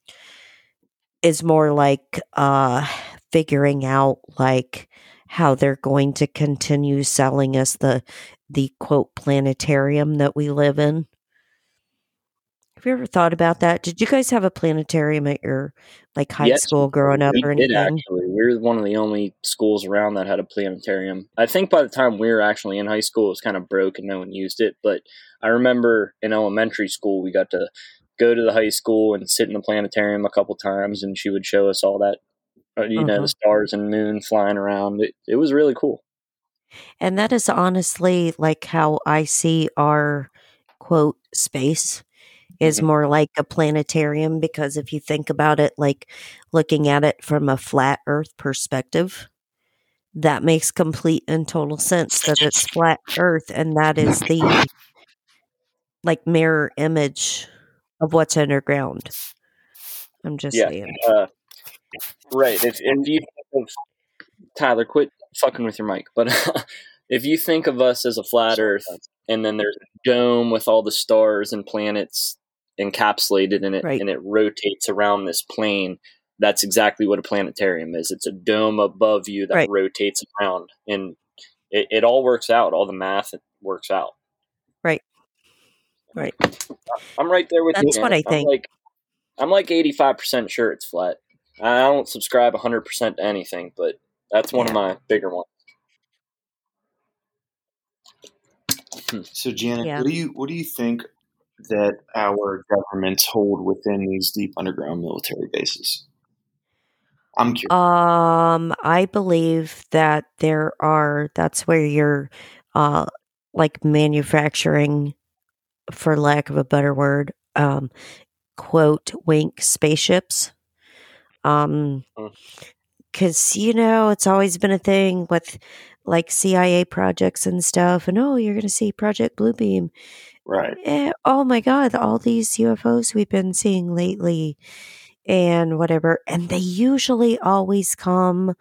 is more like uh figuring out like how they're going to continue selling us the the quote planetarium that we live in. Have you ever thought about that? Did you guys have a planetarium at your like high Yes, school growing up we or did actually. We were one of the only schools around that had a planetarium. I think by the time we were actually in high school, it was kind of broke and no one used it. But I remember in elementary school, we got to go to the high school and sit in the planetarium a couple times, and she would show us all that, uh, you know, the stars and moon flying around. It, it was really cool. And that is honestly like how I see our quote space is Mhm. more like a planetarium because if you think about it, like looking at it from a flat earth perspective, that makes complete and total sense that it's flat earth and that is the like mirror image of what's underground. I'm just Yeah. saying. Uh, right. If, if you think of Tyler, quit fucking with your mic. But if you think of us as a flat Earth, and then there's a dome with all the stars and planets encapsulated in it, Right. and it rotates around this plane. That's exactly what a planetarium is. It's a dome above you that Right. rotates around, and it, it all works out. All the math works out. Right. Right. I'm right there with you. That's what man. I think. I'm like, I'm like 85% sure it's flat. I don't subscribe 100% to anything, but that's one of my bigger ones. So, Janet, Yeah. what do you what do you think that our governments hold within these deep underground military bases? I'm curious. Um, I believe that there are. That's where you're, uh, like manufacturing, for lack of a better word, um, quote wink spaceships. Um, Mm. because you know it's always been a thing with like CIA projects and stuff, and oh, you're gonna see Project Bluebeam. right. Eh, oh my God, all these UFOs we've been seeing lately and whatever. And they usually always come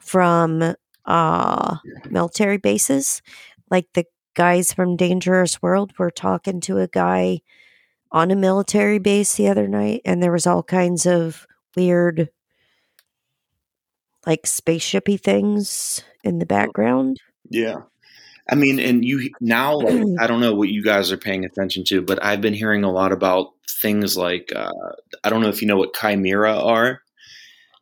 from uh, military bases. Like the guys from Dangerous World were talking to a guy on a military base the other night, and there was all kinds of weird, like spaceshipy things in the background. Yeah. I mean, and you now, like, I don't know what you guys are paying attention to, but I've been hearing a lot about things like uh, I don't know if you know what chimera are,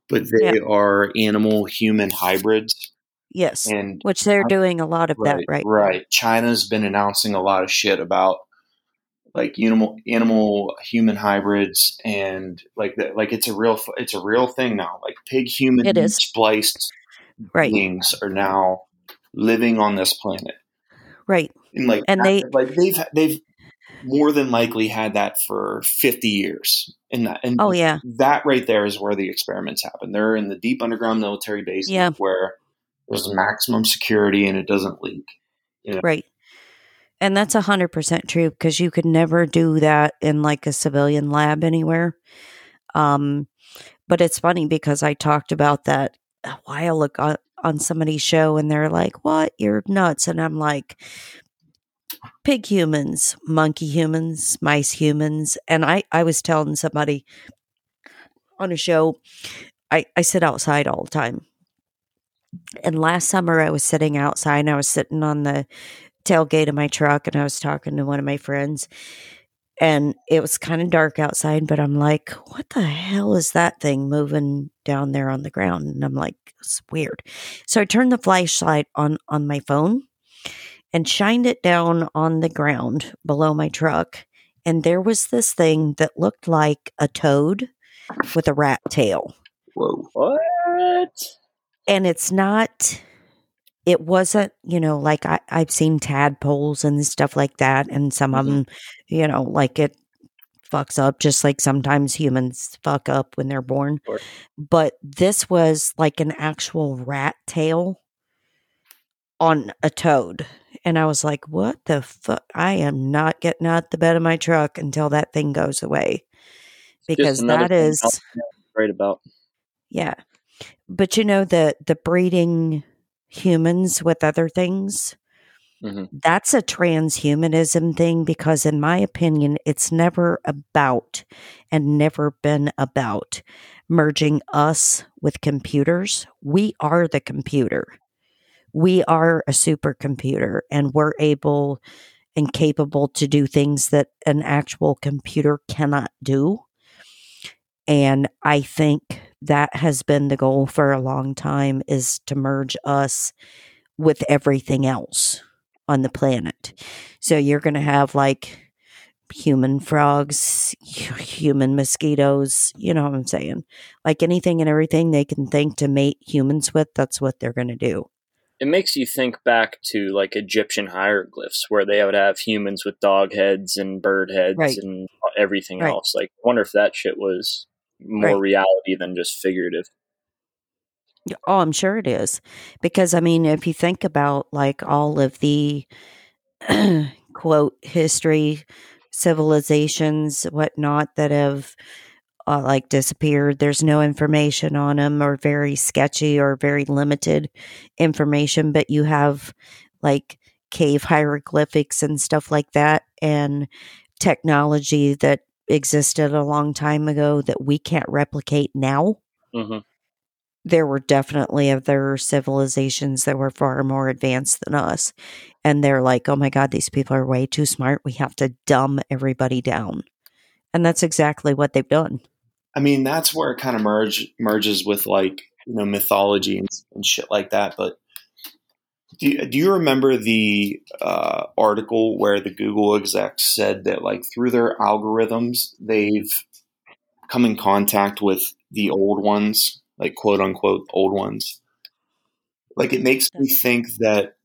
but they are animal human hybrids. Yes. And Which they're doing a lot of that right, right. right. China's been announcing a lot of shit about like animal animal human hybrids and like that like it's a real it's a real thing now. Like pig human It is. spliced Right. beings are now living on this planet. Right. And like And they- like they've they've more than likely had that for 50 years. And that and Oh yeah. that right there is where the experiments happen. They're in the deep underground military base Yeah. where there's maximum security and it doesn't leak. Right. And that's a hundred percent true because you could never do that in like a civilian lab anywhere. Um, but it's funny because I talked about that a while ago on somebody's show and they're like, What? You're nuts. And I'm like, pig humans, monkey humans, mice humans. And I, I was telling somebody on a show, I, I sit outside all the time. And last summer I was sitting outside and I was sitting on the tailgate of my truck and I was talking to one of my friends and it was kind of dark outside, but I'm like, what the hell is that thing moving down there on the ground? And I'm like, it's weird. So I turned the flashlight on on my phone and shined it down on the ground below my truck. And there was this thing that looked like a toad with a rat tail. Whoa. What? And it's not it wasn't, you know, like I, I've seen tadpoles and stuff like that, and some of Mhm. them, you know, like it fucks up just like sometimes humans fuck up when they're born. Sure. But this was like an actual rat tail on a toad. And I was like, what the fuck? I am not getting out the bed of my truck until that thing goes away. Because that is that thing is, I'm Right about. yeah. But you know, the, the breeding humans with other things, Mhm. that's a transhumanism thing because, in my opinion, it's never about and never been about merging us with computers. We are the computer. We are a supercomputer and we're able and capable to do things that an actual computer cannot do. And I think that has been the goal for a long time is to merge us with everything else on the planet. So you're going to have like human frogs, human mosquitoes, you know what I'm saying? Like anything and everything they can think to mate humans with, that's what they're going to do. It makes you think back to like Egyptian hieroglyphs where they would have humans with dog heads and bird heads Right. and everything Right. else. Like, I wonder if that shit was more Right. reality than just figurative. Oh, I'm sure it is. Because, I mean, if you think about like all of the quote history, civilizations, whatnot that have uh, like disappeared, there's no information on them or very sketchy or very limited information, but you have like cave hieroglyphics and stuff like that and technology that existed a long time ago that we can't replicate now hmm there were definitely other civilizations that were far more advanced than us. And they're like, oh my God, these people are way too smart. We have to dumb everybody down. And that's exactly what they've done. I mean, that's where it kind of merge merges with like you know mythology and, and shit like that. But do you, do you remember the uh, article where the Google execs said that like through their algorithms they've come in contact with the old ones, like quote unquote old ones. Like it makes me think that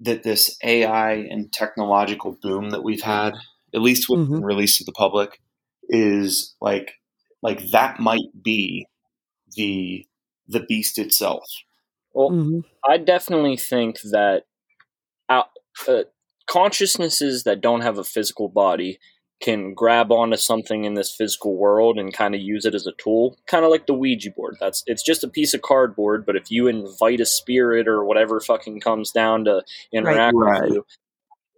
that this AI and technological boom that we've had, at least with mm-hmm. release to the public, is like like that might be the the beast itself. Well, mm-hmm. I definitely think that out, uh, consciousnesses that don't have a physical body can grab onto something in this physical world and kind of use it as a tool, kind of like the Ouija board. That's it's just a piece of cardboard, but if you invite a spirit or whatever fucking comes down to interact right, with you,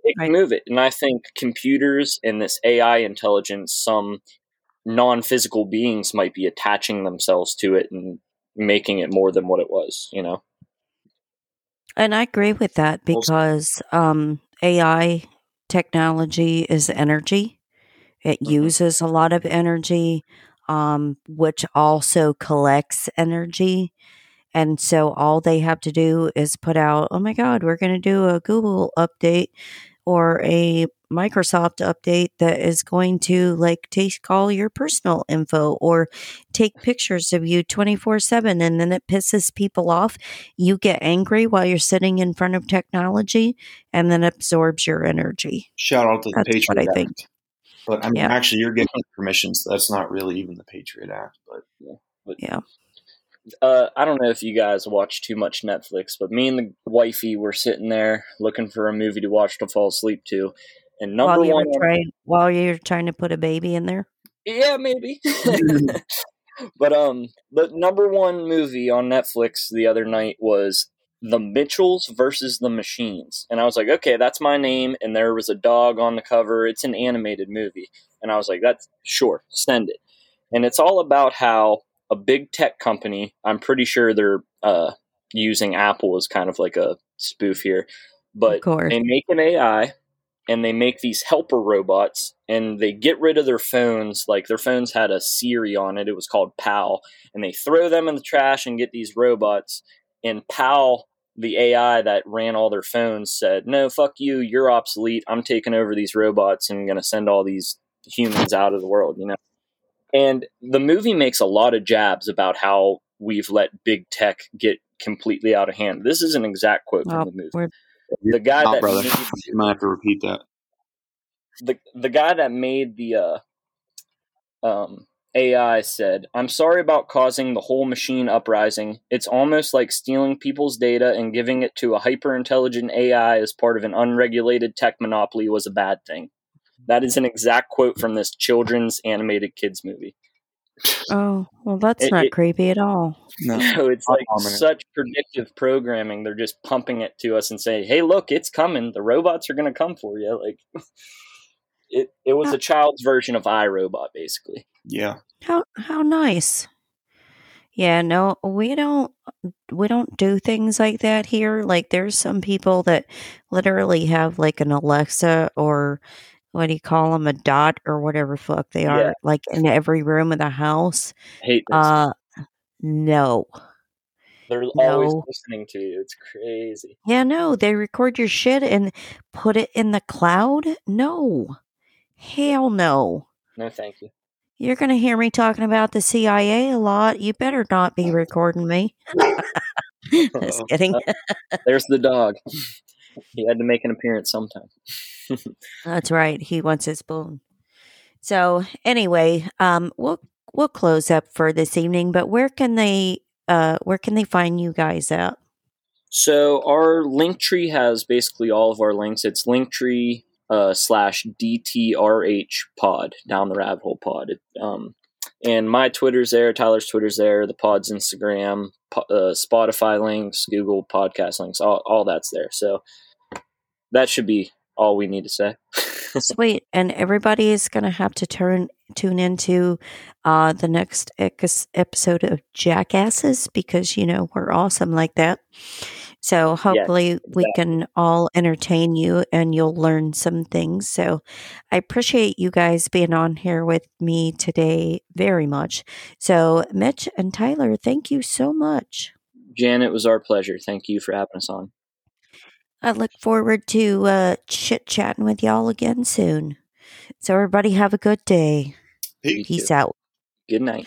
it can right. move it. And I think computers and this AI intelligence, some non-physical beings might be attaching themselves to it and making it more than what it was. You know. And I agree with that because um, AI technology is energy it mm-hmm. uses a lot of energy, um, which also collects energy. And so all they have to do is put out, oh my God, we're going to do a Google update or a Microsoft update that is going to like take all your personal info or take pictures of you 24 7 and then it pisses people off. You get angry while you're sitting in front of technology and then absorbs your energy. Shout out to the That's Patriot I think. But I mean, yeah. actually, you're getting permissions. So that's not really even the Patriot Act, but yeah. But, yeah. Uh, I don't know if you guys watch too much Netflix, but me and the wifey were sitting there looking for a movie to watch to fall asleep to. And number while one, trying, while you're trying to put a baby in there. Yeah, maybe. but um, the number one movie on Netflix the other night was the Mitchells versus the Machines. And I was like, okay, that's my name. And there was a dog on the cover. It's an animated movie. And I was like, that's sure, send it. And it's all about how a big tech company, I'm pretty sure they're uh, using Apple as kind of like a spoof here, but they make an AI and they make these helper robots and they get rid of their phones. Like their phones had a Siri on it, it was called PAL. And they throw them in the trash and get these robots and PAL, the AI that ran all their phones, said, "No, fuck you. You're obsolete. I'm taking over these robots and going to send all these humans out of the world." You know. And the movie makes a lot of jabs about how we've let big tech get completely out of hand. This is an exact quote well, from the movie. The guy that brother. Made, you might have to repeat that. The the guy that made the uh, um, AI said, I'm sorry about causing the whole machine uprising. It's almost like stealing people's data and giving it to a hyper intelligent AI as part of an unregulated tech monopoly was a bad thing. That is an exact quote from this children's animated kids movie. Oh, well, that's it, not it, creepy at all. No, no it's like such predictive programming. They're just pumping it to us and saying, hey, look, it's coming. The robots are going to come for you. Like, it, it was a child's version of iRobot, basically. Yeah. How how nice. Yeah, no, we don't we don't do things like that here. Like there's some people that literally have like an Alexa or what do you call them a dot or whatever fuck they are yeah. like in every room of the house. Hate this. Uh no. They're no. always listening to you. It's crazy. Yeah, no, they record your shit and put it in the cloud? No. Hell no. No, thank you. You're going to hear me talking about the CIA a lot. You better not be recording me. Just kidding. There's the dog. He had to make an appearance sometime. That's right. He wants his spoon. So anyway, um, we'll we'll close up for this evening. But where can they uh, where can they find you guys at? So our link tree has basically all of our links. It's linktree uh, slash DTRH pod, down the rabbit hole pod. It, um, and my Twitter's there, Tyler's Twitter's there, the pod's Instagram, po- uh, Spotify links, Google podcast links, all, all that's there. So that should be all we need to say. Sweet. And everybody is going to have to turn tune into uh, the next episode of Jackasses because, you know, we're awesome like that. So hopefully yes, exactly. we can all entertain you and you'll learn some things. So I appreciate you guys being on here with me today very much. So Mitch and Tyler, thank you so much. Janet, it was our pleasure. Thank you for having us on. I look forward to uh, chit chatting with y'all again soon. So, everybody, have a good day. Peace, Peace out. Good night.